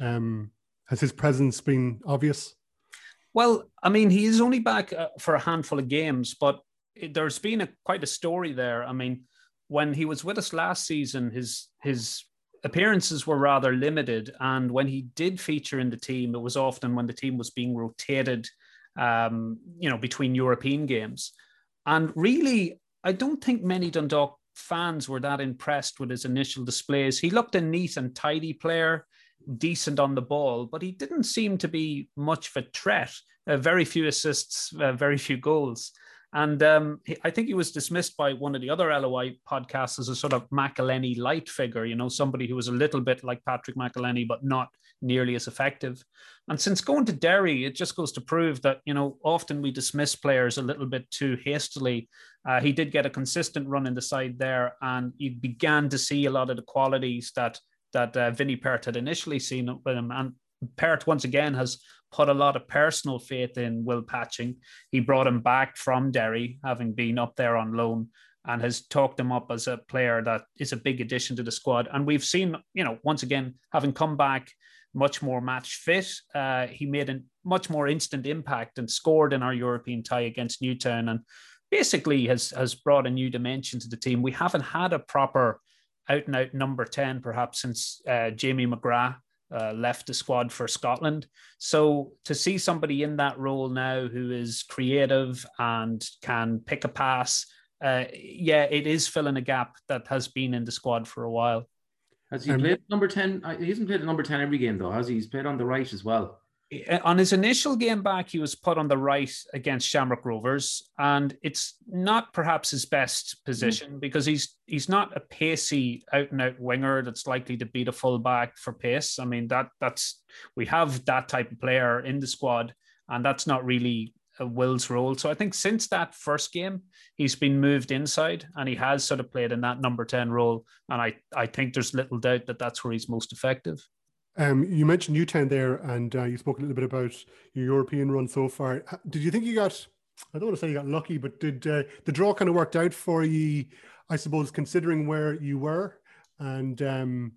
S5: um, has his presence been obvious?
S11: Well, I mean, he is only back uh, for a handful of games, but it, there's been a quite a story there. I mean, when he was with us last season, his his appearances were rather limited, and when he did feature in the team, it was often when the team was being rotated, um, you know, between European games. And really, I don't think many Dundalk fans were that impressed with his initial displays. He looked a neat and tidy player decent on the ball, but he didn't seem to be much of a threat. Uh, very few assists, uh, very few goals. And um, he, I think he was dismissed by one of the other LOI podcasts as a sort of McEleney light figure, you know, somebody who was a little bit like Patrick McEleney, but not nearly as effective. And since going to Derry, it just goes to prove that, you know, often we dismiss players a little bit too hastily. Uh, he did get a consistent run in the side there, and you began to see a lot of the qualities that that uh, Vinny Perth had initially seen with him. And Perth, once again, has put a lot of personal faith in Will Patching. He brought him back from Derry, having been up there on loan, and has talked him up as a player that is a big addition to the squad. And we've seen, you know, once again, having come back much more match fit, uh, he made a much more instant impact and scored in our European tie against Newtown and basically has, has brought a new dimension to the team. We haven't had a proper out and out number 10, perhaps since uh, Jamie McGrath uh, left the squad for Scotland. So to see somebody in that role now who is creative and can pick a pass, uh, yeah, it is filling a gap that has been in the squad for a while.
S6: Has he played number 10? He hasn't played number 10 every game, though, has he? He's played on the right as well.
S11: On his initial game back, he was put on the right against Shamrock Rovers, and it's not perhaps his best position mm. because he's he's not a pacey out and out winger that's likely to beat a fullback for pace. I mean that that's we have that type of player in the squad, and that's not really a Will's role. So I think since that first game, he's been moved inside, and he has sort of played in that number ten role, and I I think there's little doubt that that's where he's most effective.
S5: Um, you mentioned Newtown there, and uh, you spoke a little bit about your European run so far. Did you think you got? I don't want to say you got lucky, but did uh, the draw kind of worked out for you? I suppose considering where you were, and um,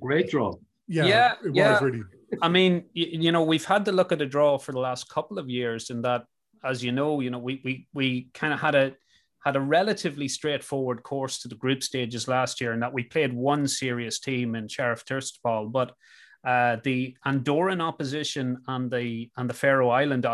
S6: great draw.
S11: Yeah, yeah, it yeah. was really. I mean, you, you know, we've had to look at the draw for the last couple of years, and that, as you know, you know, we we we kind of had a had a relatively straightforward course to the group stages last year, and that we played one serious team in Sheriff Tiraspol, but uh, the Andorran opposition and the and the Faroe Island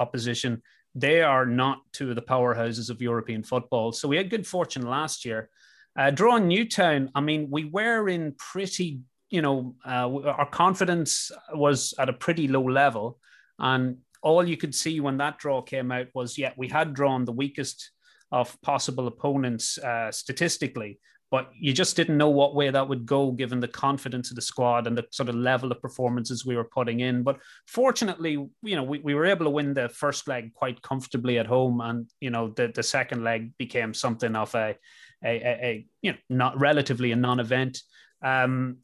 S11: opposition, they are not two of the powerhouses of European football. So we had good fortune last year. Uh, drawing Newtown, I mean, we were in pretty, you know, uh, our confidence was at a pretty low level, and all you could see when that draw came out was, yeah, we had drawn the weakest of possible opponents uh, statistically but you just didn't know what way that would go given the confidence of the squad and the sort of level of performances we were putting in. But fortunately, you know, we, we were able to win the first leg quite comfortably at home. And, you know, the, the second leg became something of a, a, a, a you know, not relatively a non-event. Um,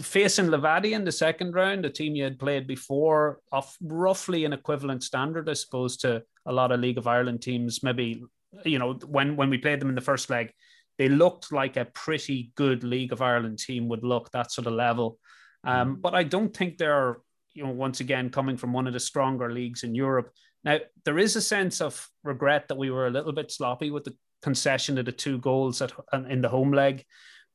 S11: facing Levadia in the second round, a team you had played before, of roughly an equivalent standard, I suppose, to a lot of League of Ireland teams. Maybe you know when when we played them in the first leg, they looked like a pretty good League of Ireland team would look that sort of level. Um, mm. but I don't think they're, you know, once again coming from one of the stronger leagues in Europe. Now there is a sense of regret that we were a little bit sloppy with the concession of the two goals at, in the home leg,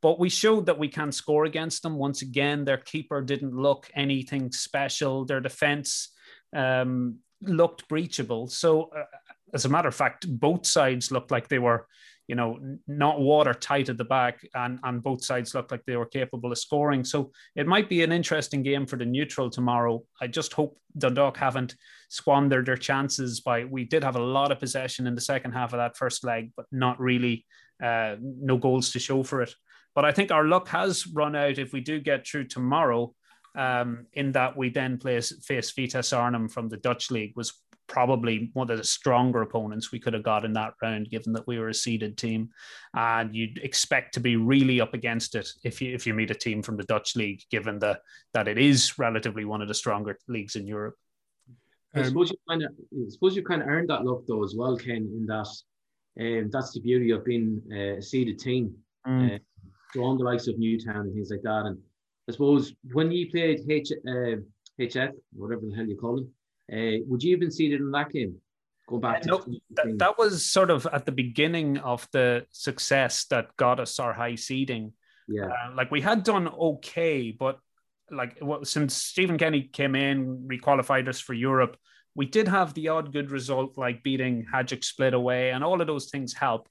S11: but we showed that we can score against them. Once again, their keeper didn't look anything special. Their defense um, looked breachable. So, uh, as a matter of fact, both sides looked like they were you know, not watertight at the back, and, and both sides looked like they were capable of scoring. So it might be an interesting game for the neutral tomorrow. I just hope Dundalk haven't squandered their chances by. We did have a lot of possession in the second half of that first leg, but not really, uh, no goals to show for it. But I think our luck has run out if we do get through tomorrow. Um, in that we then play, face Vitesse Arnhem from the Dutch league was probably one of the stronger opponents we could have got in that round, given that we were a seeded team. And you'd expect to be really up against it if you if you meet a team from the Dutch league, given the that it is relatively one of the stronger leagues in Europe.
S6: I suppose you kind of I suppose you kind of earned that luck though as well, Ken. In that, um, that's the beauty of being uh, a seeded team, mm. uh, drawing the likes of Newtown and things like that. And I suppose when you played H, uh, HF, whatever the hell you call them, uh, would you have been seated in that game? Go back
S11: no, that, that, was sort of at the beginning of the success that got us our high seeding.
S6: Yeah,
S11: uh, like we had done okay, but like well, since Stephen Kenny came in, requalified us for Europe, we did have the odd good result, like beating Hajduk Split away, and all of those things help.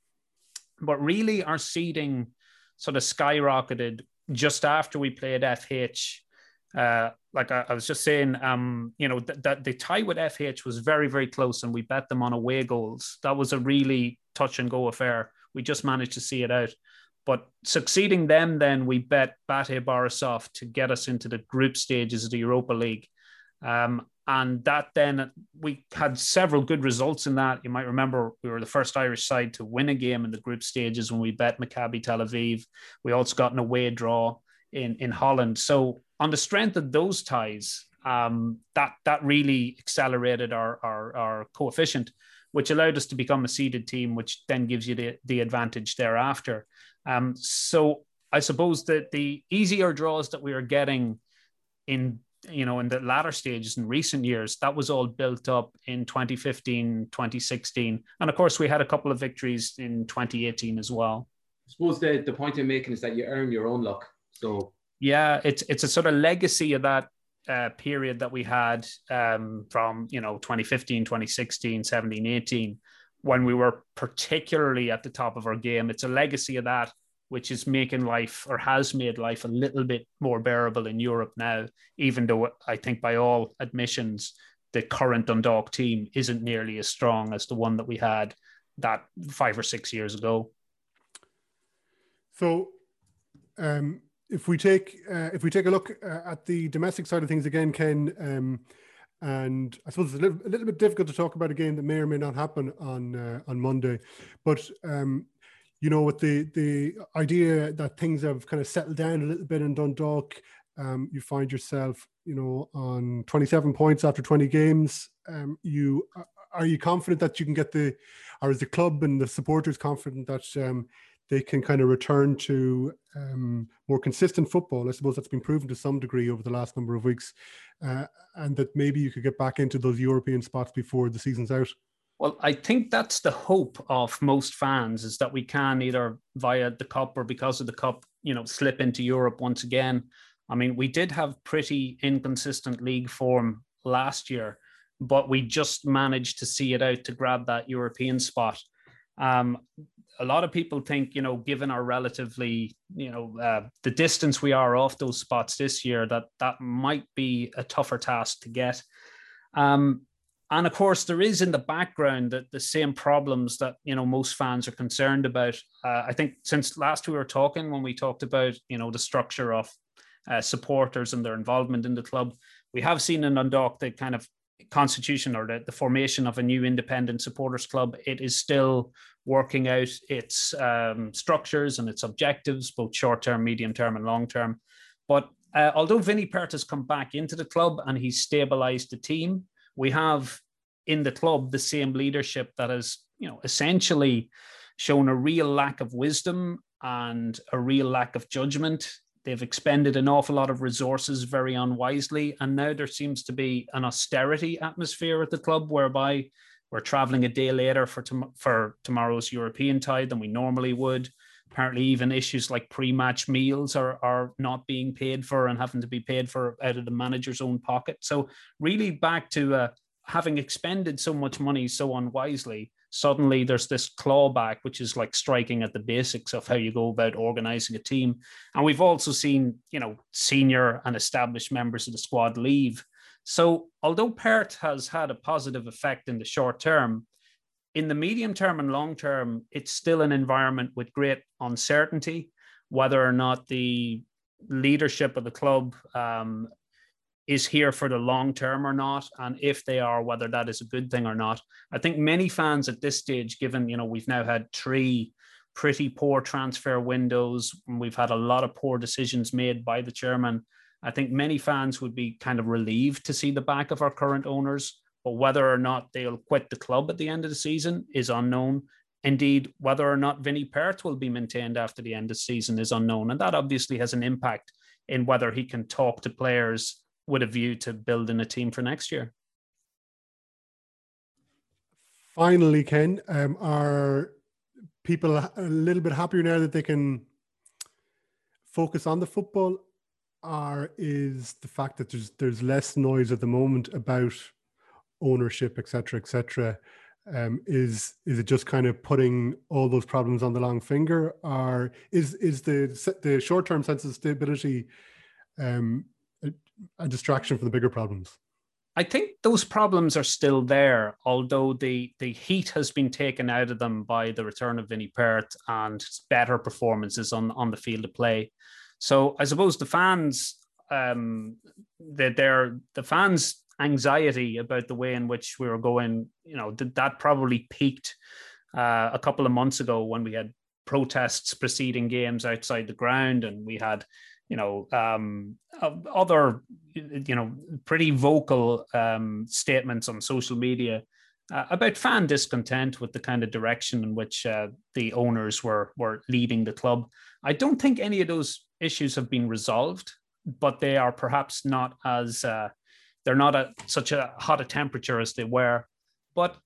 S11: But really, our seeding sort of skyrocketed just after we played FH uh, like I, I, was just saying, um, you know, that th- the tie with FH was very, very close, and we bet them on away goals. That was a really touch and go affair. We just managed to see it out. But succeeding them, then we bet Bate Borisov to get us into the group stages of the Europa League. Um, and that then we had several good results in that. You might remember we were the first Irish side to win a game in the group stages when we bet Maccabi Tel Aviv. We also got an away draw in, in Holland. So on the strength of those ties, um, that that really accelerated our, our, our coefficient, which allowed us to become a seeded team, which then gives you the, the advantage thereafter. Um, so I suppose that the easier draws that we are getting in you know in the latter stages in recent years that was all built up in 2015 2016 and of course we had a couple of victories in 2018 as well.
S6: I suppose the, the point i'm making is that you earn your own luck. So
S11: yeah, it's it's a sort of legacy of that uh, period that we had um, from you know 2015, 2016, 17, 18, when we were particularly at the top of our game. It's a legacy of that, which is making life or has made life a little bit more bearable in Europe now. Even though I think by all admissions, the current Dundalk team isn't nearly as strong as the one that we had that five or six years ago.
S5: So, um, if we take uh, if we take a look uh, at the domestic side of things again, Ken, um, and I suppose it's a little, a little, bit difficult to talk about a game that may or may not happen on uh, on Monday, but um, you know, with the the idea that things have kind of settled down a little bit in Dundalk, um, you find yourself, you know, on 27 points after 20 games. Um, you are you confident that you can get the, or is the club and the supporters confident that um, they can kind of return to um, more consistent football. I suppose that's been proven to some degree over the last number of weeks, uh, and that maybe you could get back into those European spots before the season's out.
S11: Well, I think that's the hope of most fans is that we can either via the cup or because of the cup, you know, slip into Europe once again. I mean, we did have pretty inconsistent league form last year, but we just managed to see it out to grab that European spot. Um, a lot of people think, you know, given our relatively, you know, uh, the distance we are off those spots this year, that that might be a tougher task to get. Um, and of course, there is in the background that the same problems that you know most fans are concerned about. Uh, I think since last we were talking, when we talked about you know the structure of uh, supporters and their involvement in the club, we have seen Dundalk the kind of constitution or the, the formation of a new independent supporters club. It is still working out its um, structures and its objectives, both short term, medium term, and long term. But uh, although Vinny Perth has come back into the club and he's stabilized the team, we have in the club the same leadership that has, you know, essentially shown a real lack of wisdom and a real lack of judgment. They've expended an awful lot of resources very unwisely. And now there seems to be an austerity atmosphere at the club whereby we're traveling a day later for, tom- for tomorrow's European tie than we normally would. Apparently, even issues like pre-match meals are, are not being paid for and having to be paid for out of the manager's own pocket. So, really, back to uh, having expended so much money so unwisely, suddenly there's this clawback, which is like striking at the basics of how you go about organizing a team. And we've also seen, you know, senior and established members of the squad leave. So although Perth has had a positive effect in the short term, in the medium term and long term, it's still an environment with great uncertainty, whether or not the leadership of the club um, is here for the long term or not, and if they are, whether that is a good thing or not. I think many fans at this stage, given you know we've now had three pretty poor transfer windows, and we've had a lot of poor decisions made by the chairman. I think many fans would be kind of relieved to see the back of our current owners, but whether or not they'll quit the club at the end of the season is unknown. Indeed, whether or not Vinny Perth will be maintained after the end of the season is unknown. And that obviously has an impact in whether he can talk to players with a view to building a team for next year.
S5: Finally, Ken, um, are people a little bit happier now that they can focus on the football, or is the fact that there's there's less noise at the moment about ownership, etc., etc. Um, is is it just kind of putting all those problems on the long finger, or is is the the short term sense of stability um, a distraction from the bigger problems?
S11: I think those problems are still there, although the the heat has been taken out of them by the return of Vinny Perth and better performances on on the field of play. So I suppose the fans, um, that they're the fans' anxiety about the way in which we were going, you know, that, that probably peaked uh, a couple of months ago when we had protests preceding games outside the ground, and we had you know, um, other, you know, pretty vocal um, statements on social media uh, about fan discontent with the kind of direction in which uh, the owners were were leading the club. I don't think any of those issues have been resolved, but they are perhaps not as uh, they're not at such a hot a temperature as they were. But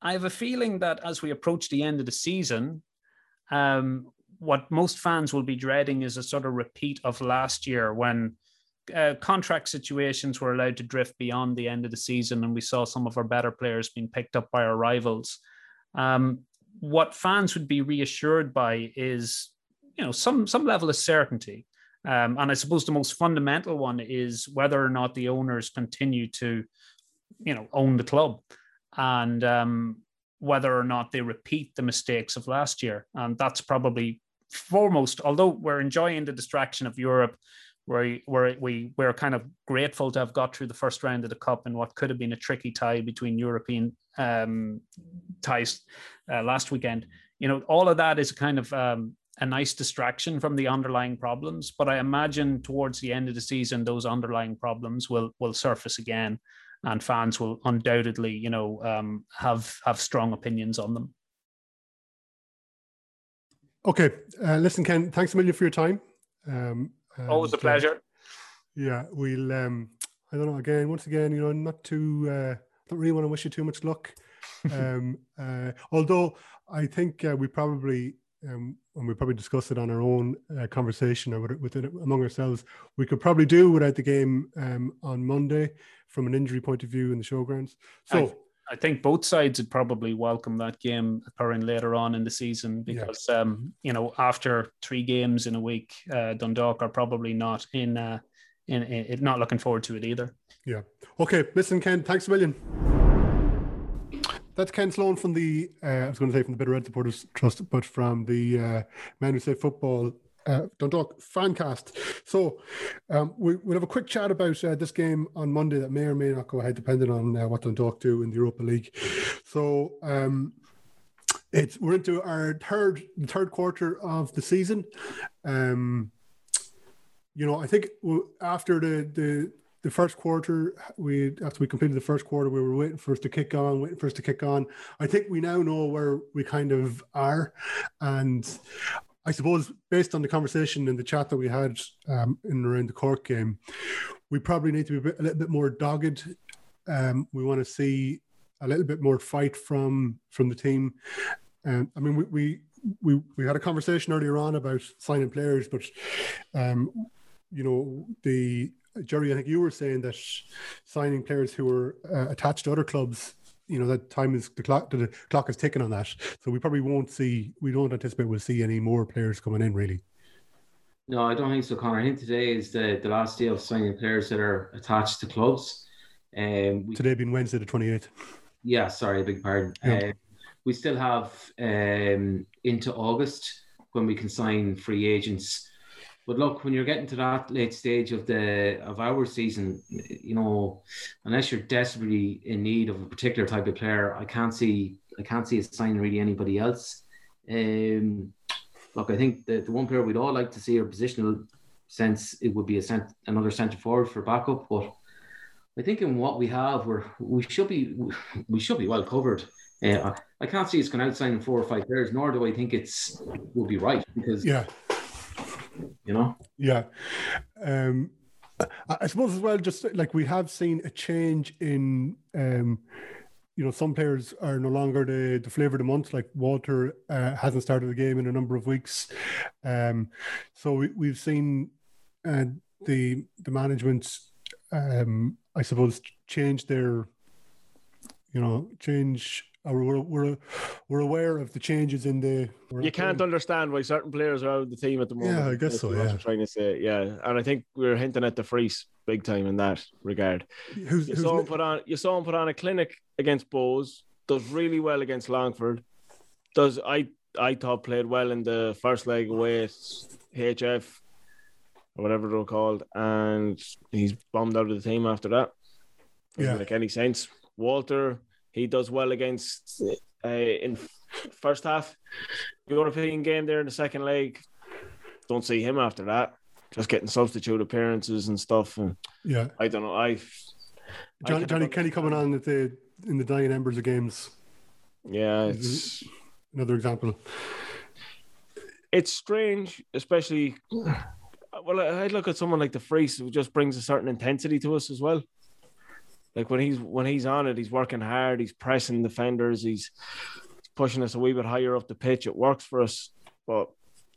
S11: I have a feeling that as we approach the end of the season, um, what most fans will be dreading is a sort of repeat of last year when uh, contract situations were allowed to drift beyond the end of the season and we saw some of our better players being picked up by our rivals. Um, what fans would be reassured by is, you know, some some level of certainty. Um, and I suppose the most fundamental one is whether or not the owners continue to, you know, own the club. And um, whether or not they repeat the mistakes of last year. And that's probably foremost, although we're enjoying the distraction of Europe, where where we we're kind of grateful to have got through the first round of the cup and what could have been a tricky tie between European um, ties uh, last weekend. You know, all of that is kind of um, a nice distraction from the underlying problems. But I imagine towards the end of the season, those underlying problems will will surface again, and fans will undoubtedly, you know, um, have have strong opinions on them.
S5: Okay, uh, listen, Ken. Thanks a million for your time. Um,
S11: Always a uh, pleasure. Uh,
S5: yeah, we'll. Um, I don't know. Again, once again, you know, not too. Uh, don't really want to wish you too much luck. um, uh, although I think uh, we probably, um, and we probably discussed it on our own uh, conversation or within among ourselves, we could probably do without the game um, on Monday from an injury point of view in the showgrounds. So.
S11: I think both sides would probably welcome that game occurring later on in the season because, yeah. um, you know, after three games in a week, uh, Dundalk are probably not in, uh, in, in, not looking forward to it either.
S5: Yeah. Okay. Listen, Ken, thanks a million. That's Ken Sloan from the, uh, I was going to say from the Bit O' Red Supporters Trust, but from the uh, Man Who Say Football uh, Dundalk fancast. So um, we, will have a quick chat about uh, this game on Monday that may or may not go ahead, depending on uh, what Dundalk do in the Europa League. So um, it's we're into our third third quarter of the season. Um, you know, I think after the the the first quarter, we after we completed the first quarter, we were waiting for us to kick on, waiting for us to kick on. I think we now know where we kind of are, and I suppose based on the conversation in the chat that we had um, in around the Cork game, we probably need to be a little bit more dogged. Um, we want to see a little bit more fight from from the team. And um, I mean, we, we we we had a conversation earlier on about signing players, but um, you know the Jerry, I think you were saying that signing players who were uh, attached to other clubs you know that time is the clock the clock is ticking on that. So we probably won't see. We don't anticipate we'll see any more players coming in really.
S6: No, I don't think so, Connor. I think today is the, the last day of signing players that are attached to clubs. Um, we,
S5: Today being Wednesday the twenty eighth.
S6: yeah, sorry, big pardon.
S5: Yeah.
S6: Uh, we still have um, into August when we can sign free agents. But look, when you're getting to that late stage of the of our season, you know, unless you're desperately in need of a particular type of player, I can't see I can't see us signing really anybody else. Um, look, I think the, the one player we'd all like to see, or positional sense, it would be a cent- another centre forward for backup. But I think in what we have, we're we should be we should be well covered. Uh, I can't see us going out signing four or five players, nor do I think it's will be right because
S5: Yeah,
S6: you know.
S5: yeah. Um, I, suppose as well, just like we have seen a change in, um, you know, some players are no longer the the flavor of the month. Like Walter uh, hasn't started the game in a number of weeks, um, so we, we've seen uh, the the management, um, I suppose, change their, you know, change. Or we're, we're we're aware of the changes in the.
S8: You can't understand why certain players are out of the team at the moment.
S5: Yeah, I guess
S8: That's
S5: so,
S8: what I'm
S5: yeah.
S8: trying to say, yeah, and I think we're hinting at De Vries big time in that regard.
S5: Who's,
S8: You
S5: who's
S8: saw him put on. You saw him put on a clinic against Bohs. Does really well against Longford. Does I I thought played well in the first leg away at HF or whatever they're called, and he's bombed out of the team after that. Doesn't
S5: Yeah.
S8: make any sense. Walter, he does well against uh, in first half European game there in the second leg. Don't see him after that. Just getting substitute appearances and stuff, and
S5: yeah.
S8: I don't know. I I
S5: Johnny,
S8: can't
S5: Johnny Kenny coming on at the in the dying embers of games.
S8: Yeah, it's
S5: Another example.
S8: it's strange, especially. Well, I I look at someone like De Vries who just brings a certain intensity to us as well. Like when he's when he's on it, he's working hard. He's pressing defenders. He's, he's pushing us a wee bit higher up the pitch. It works for us, but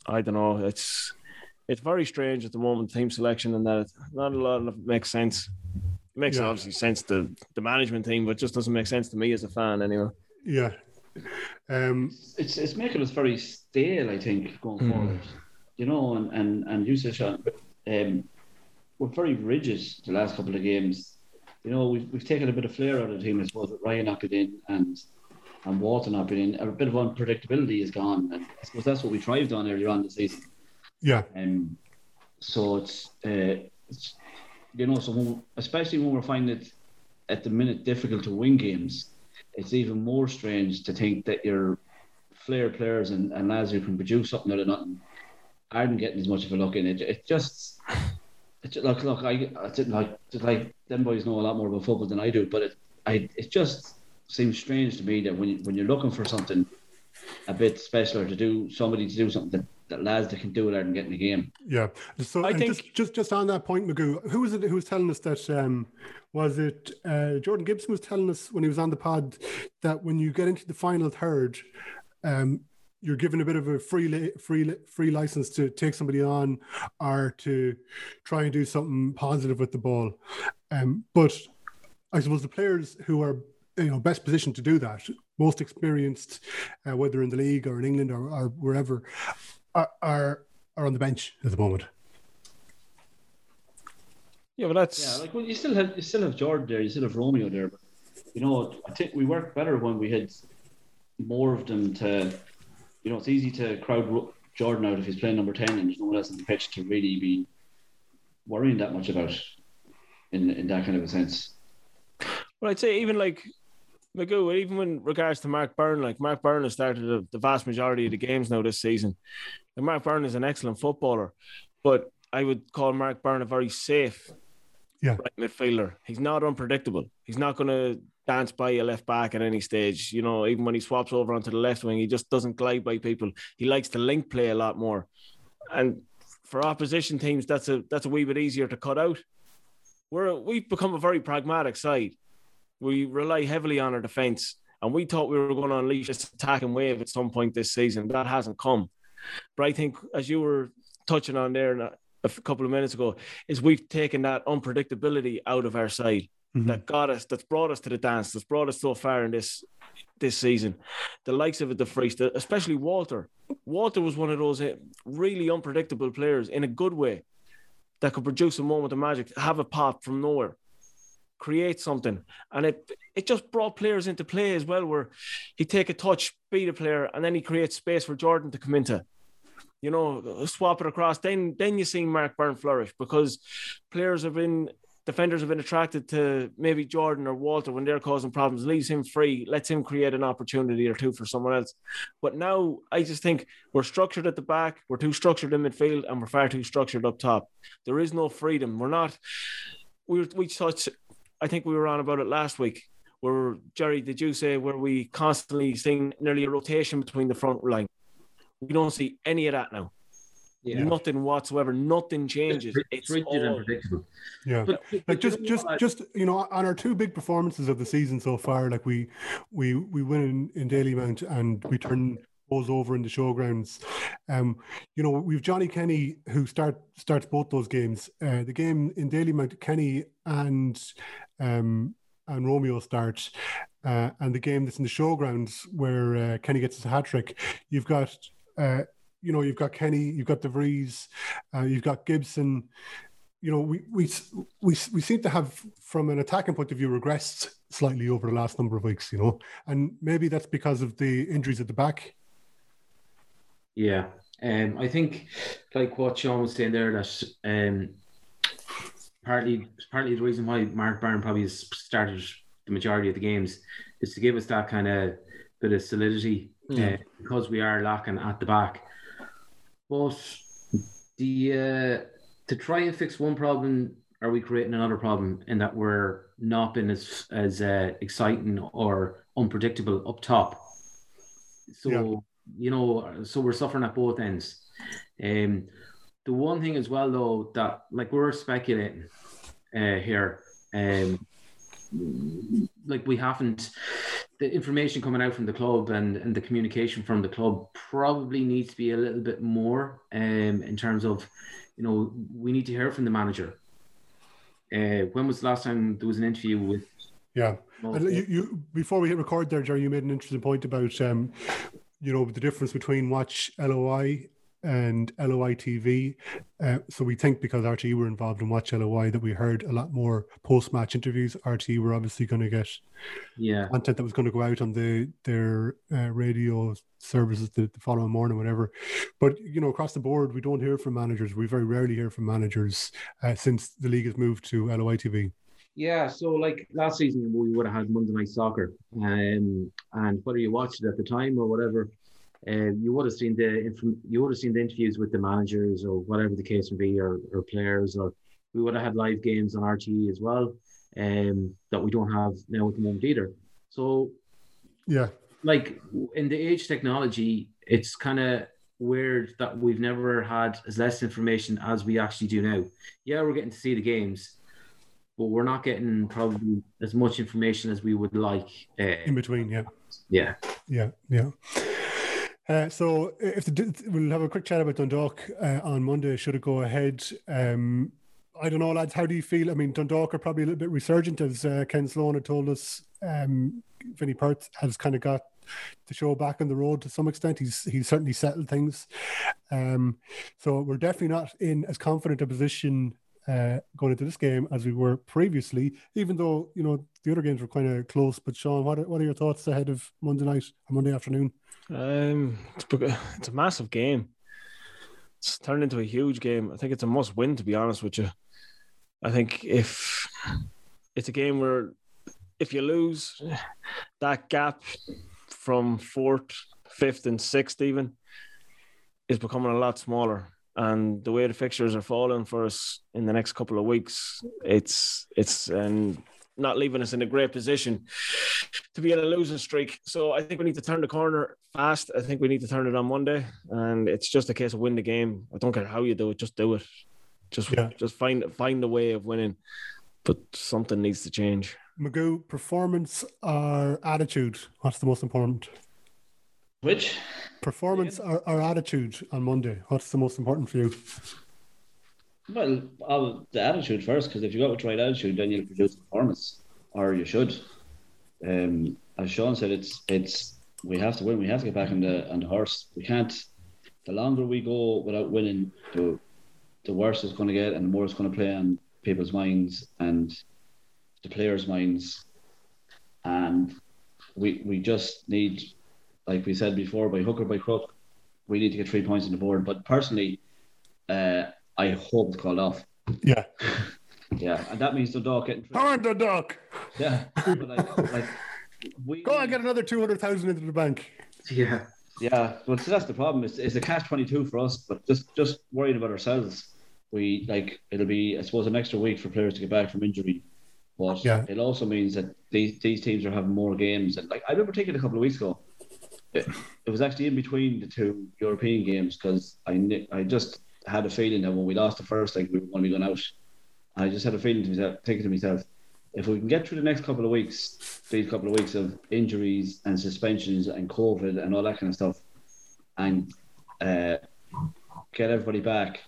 S8: I don't know. It's it's very strange at the moment team selection and that not a lot of it makes sense. It makes
S5: Yeah.
S8: obviously sense to the management team, but it just doesn't make sense to me as a fan anyway.
S5: Yeah. Um,
S7: it's it's making us very stale, I think, going
S8: Mm.
S7: forward. You know, and and and you said, Sean, um, we're very rigid the last couple of games. You know, we've we've taken a bit of flair out of the team, I suppose, with Ryan not in and and Walter not being in. A bit of unpredictability is gone, and I suppose that's what we thrived on earlier on the season.
S5: yeah.
S7: Um, so it's, uh, it's you know, so when, especially when we're finding it at the minute difficult to win games, it's even more strange to think that your flair players and, and lads who can produce something out of nothing aren't getting as much of a look in it. It just, it just look, look, I, I didn't like, like them boys know a lot more about football than I do, but it, I, it just seems strange to me that when you, when you're looking for something a bit special or to do somebody to do something that, that lads that can do it aren't getting the game.
S5: Yeah. So
S8: I think-
S5: just, just just on that point, Magoo, who was it who was telling us that um was it uh Jordan Gibson was telling us when he was on the pod that when you get into the final third, um you're given a bit of a free free free license to take somebody on or to try and do something positive with the ball. Um but I suppose the players who are you know best positioned to do that, most experienced, uh, whether in the league or in England or, or wherever, are, are are on the bench at the moment.
S8: Yeah, but that's
S7: Yeah, like well, you still have you still have Jordan there, you still have Romeo there, but you know, I think we worked better when we had more of them to, you know, it's easy to crowd Jordan out if he's playing number ten and there's no one else on the pitch to really be worrying that much about in in that kind of a sense.
S8: Well, I'd say even like Magoo, even in regards to Mark Byrne, like Mark Byrne has started the, the vast majority of the games now this season. And Mark Byrne is an excellent footballer, but I would call Mark Byrne a very safe
S5: Yeah.
S8: right midfielder. He's not unpredictable. He's not going to dance by a left back at any stage. You know, even when he swaps over onto the left wing, he just doesn't glide by people. He likes to link play a lot more. And for opposition teams, that's a that's a wee bit easier to cut out. We're we've become a very pragmatic side. We rely heavily on our defence, and we thought we were going to unleash this attacking wave at some point this season. That hasn't come. But I think, as you were touching on there a couple of minutes ago, is we've taken that unpredictability out of our side. That got us, that's brought us to the dance, that's brought us so far in this this season. The likes of it, De Vries, the- especially Walter. Walter was one of those uh, really unpredictable players in a good way that could produce a moment of magic, have a pop from nowhere, create something, and it it just brought players into play as well, where he'd take a touch, beat a player, and then he creates space for Jordan to come into you know, swap it across. Then then you see Mark Byrne flourish because players have been defenders have been attracted to maybe Jordan or Walter when they're causing problems, leaves him free, lets him create an opportunity or two for someone else. But now I just think we're structured at the back, we're too structured in midfield, and we're far too structured up top. There is no freedom. We're not we we touched I think we were on about it last week. Where Jerry, did you say where we constantly seeing nearly a rotation between the front line? We don't see any of that now.
S6: Yeah.
S8: Nothing whatsoever. Nothing changes. It's,
S6: rigid
S8: all,
S6: and predictable.
S5: Yeah,
S6: But-
S5: like just just just you know on our two big performances of the season so far, like we we we win in, in Dalymount and we turn those over in the showgrounds. Um, you know we've Johnny Kenny who start starts both those games. Uh, the game in Dalymount, Kenny and um and Romeo start. Uh, and the game that's in the showgrounds where uh, Kenny gets his hat trick, you've got uh, you know you've got Kenny, you've got De Vries, uh, you've got Gibson, you know, we, we we we seem to have, from an attacking point of view, regressed slightly over the last number of weeks. You know, and maybe that's because of the injuries at the back.
S6: Yeah. Um, I think like what Sean was saying there that um, partly partly the reason why Mark Byrne probably has started the majority of the games is to give us that kind of bit of solidity
S8: Yeah.
S6: uh, because we are lacking at the back. But the uh, to try and fix one problem, are we creating another problem in that we're not being as as uh, exciting or unpredictable up top? So
S5: Yeah.
S6: you know, so we're suffering at both ends. Um, the one thing as well though that like we're speculating uh, here, um, like we haven't the information coming out from the club and, and the communication from the club probably needs to be a little bit more um, in terms of you know we need to hear from the manager. Uh, when was the last time there was an interview with
S5: Yeah,
S6: Well,
S5: you, you before we hit record there, Jerry, you made an interesting point about um, you know, the difference between Watch LOI and LOI TV. Uh, so we think because RTE were involved in Watch LOI that we heard a lot more post-match interviews. RTE were obviously going to get
S6: yeah
S5: content that was going to go out on the their uh, radio services the, the following morning, whatever. But you know, across the board, we don't hear from managers. We very rarely hear from managers uh, since the league has moved to LOI TV.
S6: Yeah, so like last season we would have had Monday Night Soccer, um, and whether you watched it at the time or whatever, uh, you would have seen the you would have seen the interviews with the managers or whatever the case may be, or, or players, or we would have had live games on RTE as well, um, that we don't have now at the moment either. So
S5: Yeah,
S6: like in the age technology, it's kind of weird that we've never had as less information as we actually do now. Yeah, we're getting to see the games, but we're not getting probably as much information as we would like. Uh,
S5: in between, yeah.
S6: yeah,
S5: Yeah, yeah. Uh, so if the, we'll have a quick chat about Dundalk uh, on Monday, should it go ahead? Um, I don't know, lads. How do you feel? I mean, Dundalk are probably a little bit resurgent, as uh, Ken Sloan had told us. Um, Vinny Perth has kind of got the show back on the road to some extent. He's he's certainly settled things. Um, so we're definitely not in as confident a position uh, going into this game as we were previously. Even though you know the other games were kind of close. But Sean, what are, what are your thoughts ahead of Monday night or Monday afternoon?
S8: Um, it's, it's a massive game. It's turned into a huge game. I think it's a must win, to be honest with you. I think if it's a game where if you lose, that gap from fourth, fifth, and sixth even is becoming a lot smaller. And the way the fixtures are falling for us in the next couple of weeks, it's it's and not leaving us in a great position to be in a losing streak. So I think we need to turn the corner fast. I think we need to turn it on Monday, and it's just a case of win the game. I don't care how you do it, just do it. Just
S5: Yeah.
S8: just find find a way of winning. But something needs to change.
S5: Magoo, performance or attitude? What's the most important?
S7: Which?
S5: Performance or, or attitude on Monday? What's the most important for you?
S7: Well, I'll, the attitude first, because if you got with the right attitude, then you'll produce performance. or you should. Um, as Sean said, it's it's we have to win. We have to get back on the on the horse. We can't. The longer we go without winning, the the worse it's going to get, and the more it's going to play on people's minds and the players' minds. And we we just need, like we said before, by hook or by crook, we need to get three points on the board. But personally, uh, I hope it's called off.
S5: Yeah.
S7: Yeah, and that means Dundalk getting.
S5: Pound the dog.
S7: Yeah, but like, like we
S5: Go and get another 200,000 into the bank.
S6: Yeah.
S7: Yeah, well, so that's the problem. It's, it's a cash twenty two for us, but just just worrying about ourselves. We like it'll be, I suppose, an extra week for players to get back from injury, but
S5: Yeah.
S7: it also means that these these teams are having more games. And like I remember taking a couple of weeks ago, it, it was actually in between the two European games because I I just had a feeling that when we lost the first leg, we were going to be going out. I just had a feeling to myself, thinking to myself, if we can get through the next couple of weeks, these couple of weeks of injuries and suspensions and COVID and all that kind of stuff, and uh, get everybody back,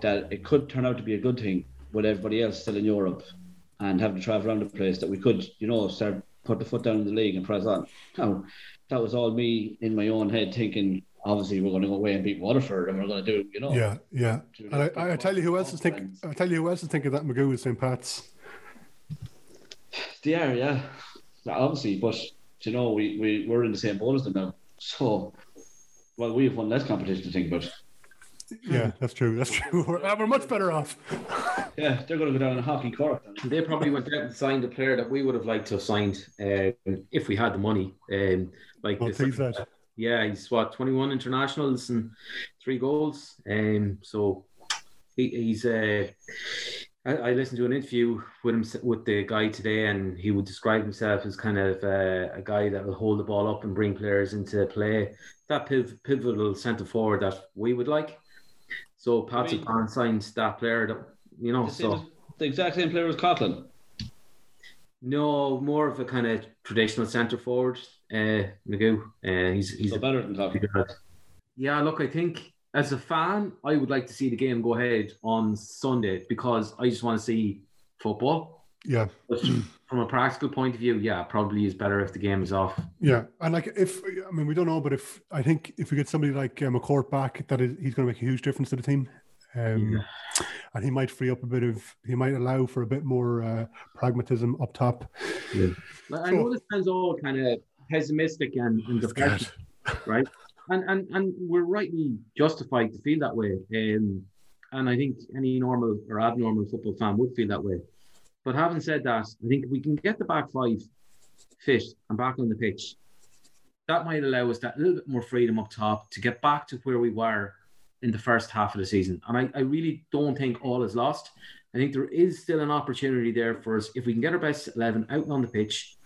S7: that it could turn out to be a good thing with everybody else still in Europe and having to travel around the place, that we could, you know, start put the foot down in the league and press on. Now, that was all me in my own head thinking, obviously, we're going to go away and beat Waterford and we're going to do, you know.
S5: Yeah, yeah. And I, I tell you who else is thinking. I tell you who else is thinking that Magoo is St. Pat's.
S7: They are, yeah. Yeah, Obviously, but you know, we, we we're in the same boat as them now. So, well, we have one less competition to think about.
S5: Yeah, that's true. That's true. We're, we're much better off.
S7: Yeah, they're going to go down in hockey court.
S6: They probably went out and signed a player that we would have liked to have signed uh, if we had the money. Um, like
S5: Well,
S6: this-
S5: that.
S6: yeah, he's what twenty one internationals and three goals. Um, so he, he's. Uh, I, I listened to an interview with him with the guy today, and he would describe himself as kind of uh, a guy that will hold the ball up and bring players into play. That piv- pivotal centre forward that we would like. So Patrick Pan signed that player that you know.
S7: The,
S6: So
S7: as- the exact same player as Coughlin.
S6: no, more of a kind of traditional centre forward. Uh, Magoo. Uh, he's he's
S7: So better than Coughlin.
S6: Yeah, look, I think as a fan, I would like to see the game go ahead on Sunday because I just want to see football.
S5: Yeah,
S6: But from a practical point of view, yeah, probably is better if the game is off.
S5: yeah. And like, if I mean, we don't know, but if I think if we get somebody like uh, McCourt back, that is, he's going to make a huge difference to the team. Um, And he might free up a bit of, he might allow for a bit more uh, pragmatism up top.
S6: But I know this sounds all kind of pessimistic and, and depressing, right? And, and and we're rightly justified to feel that way. Um, and I think any normal or abnormal football fan would feel that way. But having said that, I think if we can get the back five fit and back on the pitch, that might allow us that little bit more freedom up top to get back to where we were in the first half of the season. And I, I really don't think all is lost. I think there is still an opportunity there for us if we can get our best 11 out on the pitch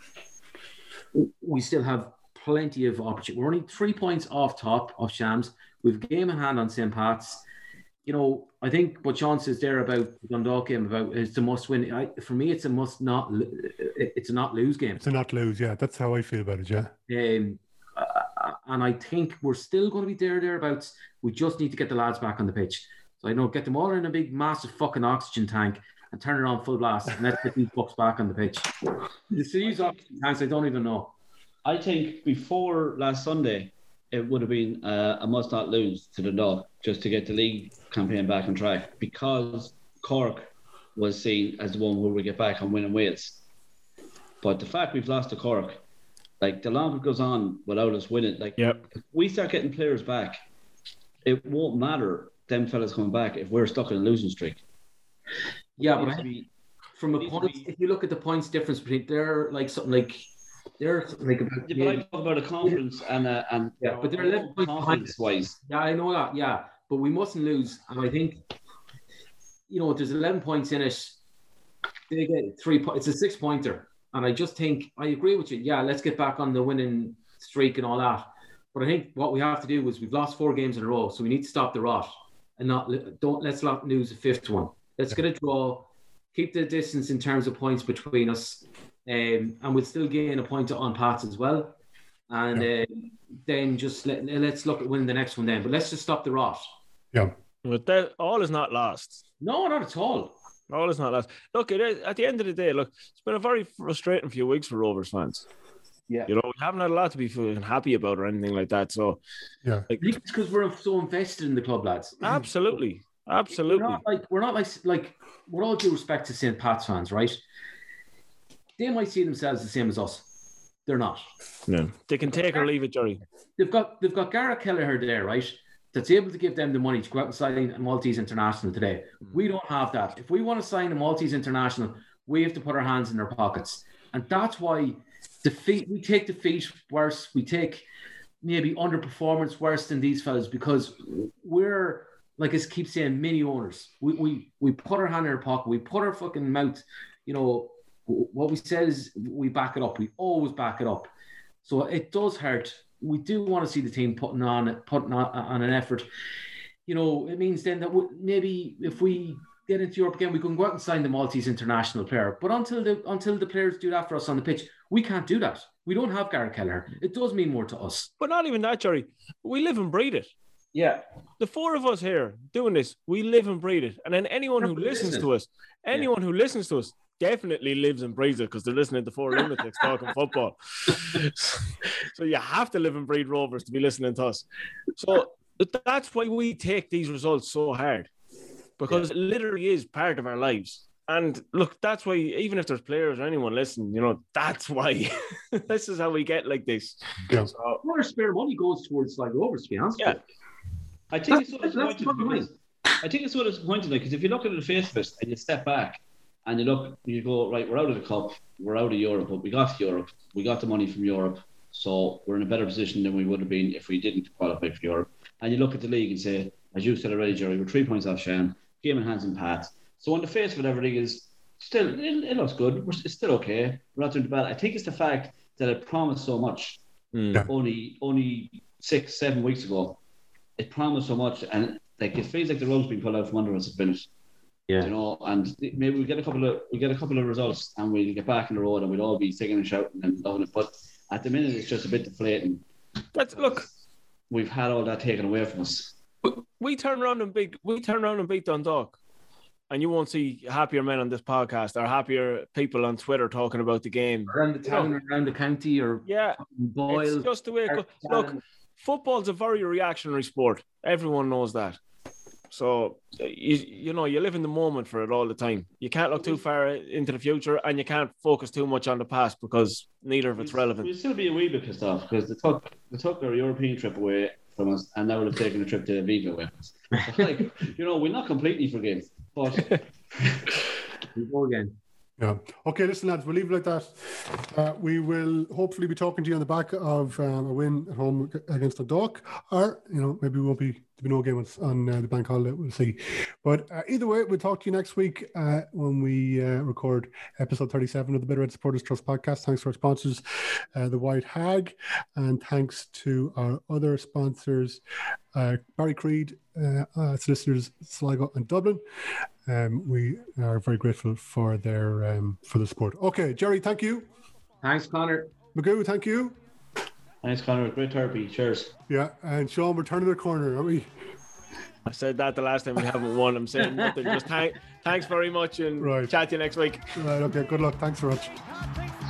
S6: we still have plenty of opportunity. We're only three points off top of Shams. We've game in hand on St. Pat's. You know, I think what John says there about the Dundalk game about is the must win. I, for me, it's a must not. It's a not lose game.
S5: To not lose, yeah, that's how I feel about it. Yeah,
S6: Um, and I think we're still going to be there thereabouts. We just need to get the lads back on the pitch. So I know get them all in a big, massive fucking oxygen tank and turn it on full blast, and let's get these bucks back on the pitch. The these oxygen tanks, I don't even know.
S7: I think before last Sunday, it would have been uh, a must not lose to the Dundalk just to get the league campaign back on track because Cork was seen as the one where we get back on winning Wales. But the fact we've lost to Cork, like the longer it goes on without us winning, like
S8: Yep.
S7: if we start getting players back, it won't matter them fellas coming back if we're stuck in a losing streak.
S6: Yeah, but I,
S7: be-
S6: from a point,
S7: be-
S6: if you look at the points difference between they're like something like they're like about
S7: Yeah, but I talk about a conference and uh, and
S6: yeah, but they're eleven points
S7: wise.
S6: Yeah, I know that. Yeah, but we mustn't lose. And I think, you know, there's 11 points in it. They get three. points. It's a six pointer, and I just think I agree with you. Yeah, let's get back on the winning streak and all that. But I think what we have to do is we've lost four games in a row, so we need to stop the rot and not don't let's not lose the fifth one. Let's get a draw, keep the distance in terms of points between us, um, and we'll still gain a point on Pats as well. And uh, then just let, let's look at winning the next one then. But let's just stop the rot.
S5: yeah.
S8: But that all is not lost.
S6: No, not at all.
S8: All is not lost. Look, it is, at the end of the day, look, it's been a very frustrating few weeks for Rovers fans.
S6: Yeah.
S8: You know, we haven't had a lot to be fucking happy about or anything like that. So,
S5: yeah,
S8: like,
S6: I think it's because we're so invested in the club, lads.
S8: absolutely, absolutely.
S6: We're not like we're not like like with all due respect to St. Pat's fans, right? They might see themselves the same as us. They're not.
S8: No, they can take or leave it, Jerry.
S6: They've got they've got Garrett Kelleher there, right? That's able to give them the money to go out and sign a Maltese international today. Mm. We don't have that. If we want to sign a Maltese international, we have to put our hands in our pockets, and that's why defeat we take defeat worse. We take maybe underperformance worse than these fellas because we're like I keep saying mini owners. We we we put our hand in our pocket. We put our fucking mouth. You know what we said is we back it up. We always back it up. So it does hurt. We do want to see the team putting on putting on, on an effort. You know, it means then that we, maybe if we get into Europe again, we can go out and sign the Maltese international player. But until the until the players do that for us on the pitch, we can't do that. We don't have Garrett Kelleher. It does mean more to us.
S8: But not even that, Jerry. We live and breathe it.
S6: Yeah.
S8: The four of us here doing this, we live and breathe it. And then anyone who listens to us, anyone who listens to us, definitely lives and breathes it because they're listening to four lunatics talking football. so you have to live and breathe Rovers to be listening to us. So that's why we take these results so hard because it literally is part of our lives. And look, that's why even if there's players or anyone listening, you know, that's why this is how we get like this.
S5: Yeah.
S6: So, our spare money goes towards like Rovers, to be honest.
S8: Yeah.
S7: I think it's so
S6: That's- that's
S7: disappointing
S6: what I
S7: because I think it's so disappointing because if you look at the face of it and you step back and you look, you go right, we're out of the cup, we're out of Europe, but we got Europe, we got the money from Europe, so we're in a better position than we would have been if we didn't qualify for Europe. And you look at the league and say, as you said already, Jerry, we're three points off Shan, game in hands and Pat. So on the face of it, everything is still it, it looks good. We're, it's still okay. We're not doing too bad. I think it's the fact that it promised so much
S8: Hmm.
S5: Yeah.
S7: only only six, seven weeks ago. It promised so much, and like it feels like the rug's been pulled out from under us at minute.
S6: Yeah.
S7: You know, and maybe we get a couple of we get a couple of results, and we'll get back in the road, and we'll all be singing and shouting and loving it. But at the minute, it's just a bit deflating.
S8: That's look,
S7: We've had all that taken away from us.
S8: we turn around and beat we turn around and beat Dundalk. And you won't see happier men on this podcast or happier people on Twitter talking about the game.
S6: Around the town, or around the county, or
S8: Yeah,
S6: Boyle.
S8: it's just the way it goes. Look, football's a very reactionary sport. Everyone knows that. So you you know you live in the moment for it all the time. You can't look too far into the future, and you can't focus too much on the past because neither of it's relevant.
S7: We'll still be a wee bit pissed off because they took they took our European trip away from us, and now they've taken a trip to Viva with us. Like, you know, we're not completely forgive, but
S6: we go again.
S5: Yeah. Okay, listen, lads, we'll leave it like that. Uh, we will hopefully be talking to you on the back of um, a win at home against the Dock, or you know maybe we won't be there'll be no game on, on uh, the bank holiday. We'll see. But uh, either way, we'll talk to you next week uh, when we uh, record episode thirty-seven of the Bit O' Red Supporters Trust podcast. Thanks to our sponsors, uh, the White Hag, and thanks to our other sponsors, uh, Barry Creed, uh, uh, solicitors Sligo and Dublin. Um, we are very grateful for their um, for the support. Okay, Jerry, thank you.
S6: Thanks, Connor.
S5: Magoo, thank you.
S7: Thanks, Connor. Great therapy. Cheers.
S5: Yeah, and Sean, we're turning the corner, aren't we?
S8: I said that the last time we haven't won. I'm saying nothing. Just thank, thanks very much, and
S5: Right.
S8: chat to you next week.
S5: Right, okay, good luck. Thanks very much.
S4: Patrick's